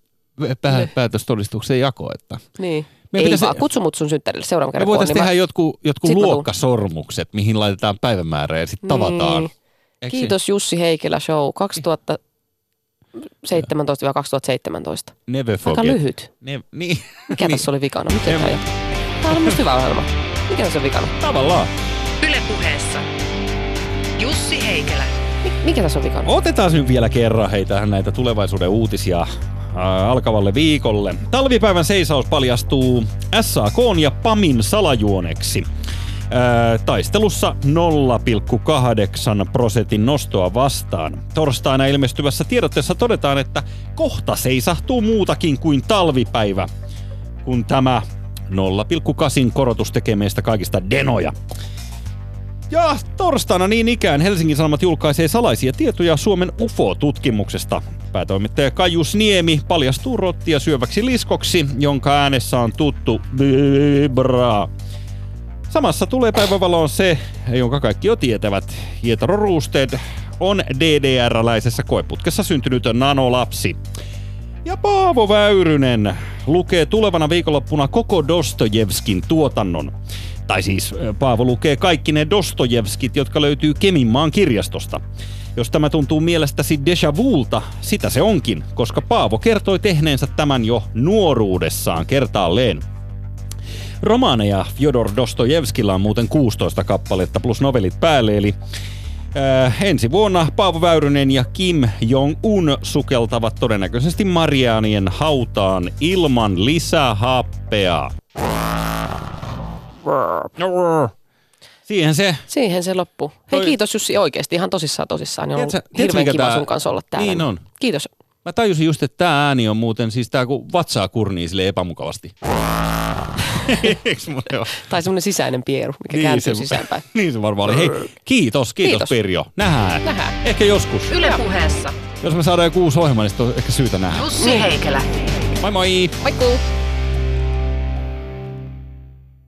pää- päätöstodistuksen jako, että Niin. Meidän ei pitäisi- vaan, kutsu mut sun synttärille seuraavan me kerran. on, voitaisiin niin tehdä jotkut, jotkut Sit mä tuun. luokkasormukset, mihin laitetaan päivämäärä ja sitten tavataan. Niin. Eikö Kiitos Jussi Heikelä Show 2017-2017. Se? Never Aika forget. lyhyt. Ne, niin, Mikä niin, tässä oli vikana? Miten En- tämä Tämä on musta hyvä ohjelma. Mikä tässä on vikana? Tavallaan. Ylepuheessa Jussi Heikelä. Mi- Mikä tässä on vikana? Otetaan nyt vielä kerran hei tähän näitä tulevaisuuden uutisia ää, alkavalle viikolle. Talvipäivän seisaus paljastuu SAK ja PAMin salajuoneksi. Taistelussa 0,8 prosentin nostoa vastaan. Torstaina ilmestyvässä tiedotteessa todetaan, että kohta seisahtuu muutakin kuin talvipäivä, kun tämä 0,8 korotus tekee meistä kaikista denoja. Ja torstaina niin ikään Helsingin Sanomat julkaisee salaisia tietoja Suomen UFO-tutkimuksesta. Päätoimittaja Kajus Niemi paljastuu rottia syöväksi liskoksi, jonka äänessä on tuttu vibra. Samassa tulee päivävaloon se, jonka kaikki jo tietävät. Hietaro Roosted on DDR-läisessä koeputkessa syntynyt nanolapsi. Ja Paavo Väyrynen lukee tulevana viikonloppuna koko Dostojevskin tuotannon. Tai siis Paavo lukee kaikki ne Dostojevskit, jotka löytyy Keminmaan kirjastosta. Jos tämä tuntuu mielestäsi déjà vulta, sitä se onkin, koska Paavo kertoi tehneensä tämän jo nuoruudessaan kertaalleen. Romaaneja Fyodor Dostojevskilla on muuten 16 kappaletta plus novelit päälle, eli Äh, ensi vuonna Paavo Väyrynen ja Kim Jong-un sukeltavat todennäköisesti Marianien hautaan ilman lisähappea. Siihen se. Siihen se loppuu. Hei Toi- kiitos Jussi oikeasti ihan tosissaan tosissaan. Niin on Tiedätkö- ollut tiedätkö, hirveän kiva tää- sun kanssa olla täällä. Niin on. Kiitos. Mä tajusin just, että tää ääni on muuten siis tää kun vatsaa kurnii sille epämukavasti. Oo? Tai semmoinen sisäinen pieru, mikä kääntyy sisäänpäin. niin se varmaan oli. Hei, kiitos, kiitos, Kiitos. Pirjo. Nähdään. Nähdään. Ehkä joskus. Ylepuheessa Jos me saadaan joku uusi ohjelma, niin sitten on ehkä syytä nähdä. Jussi Heikelä. Moi moi! Moikkuu!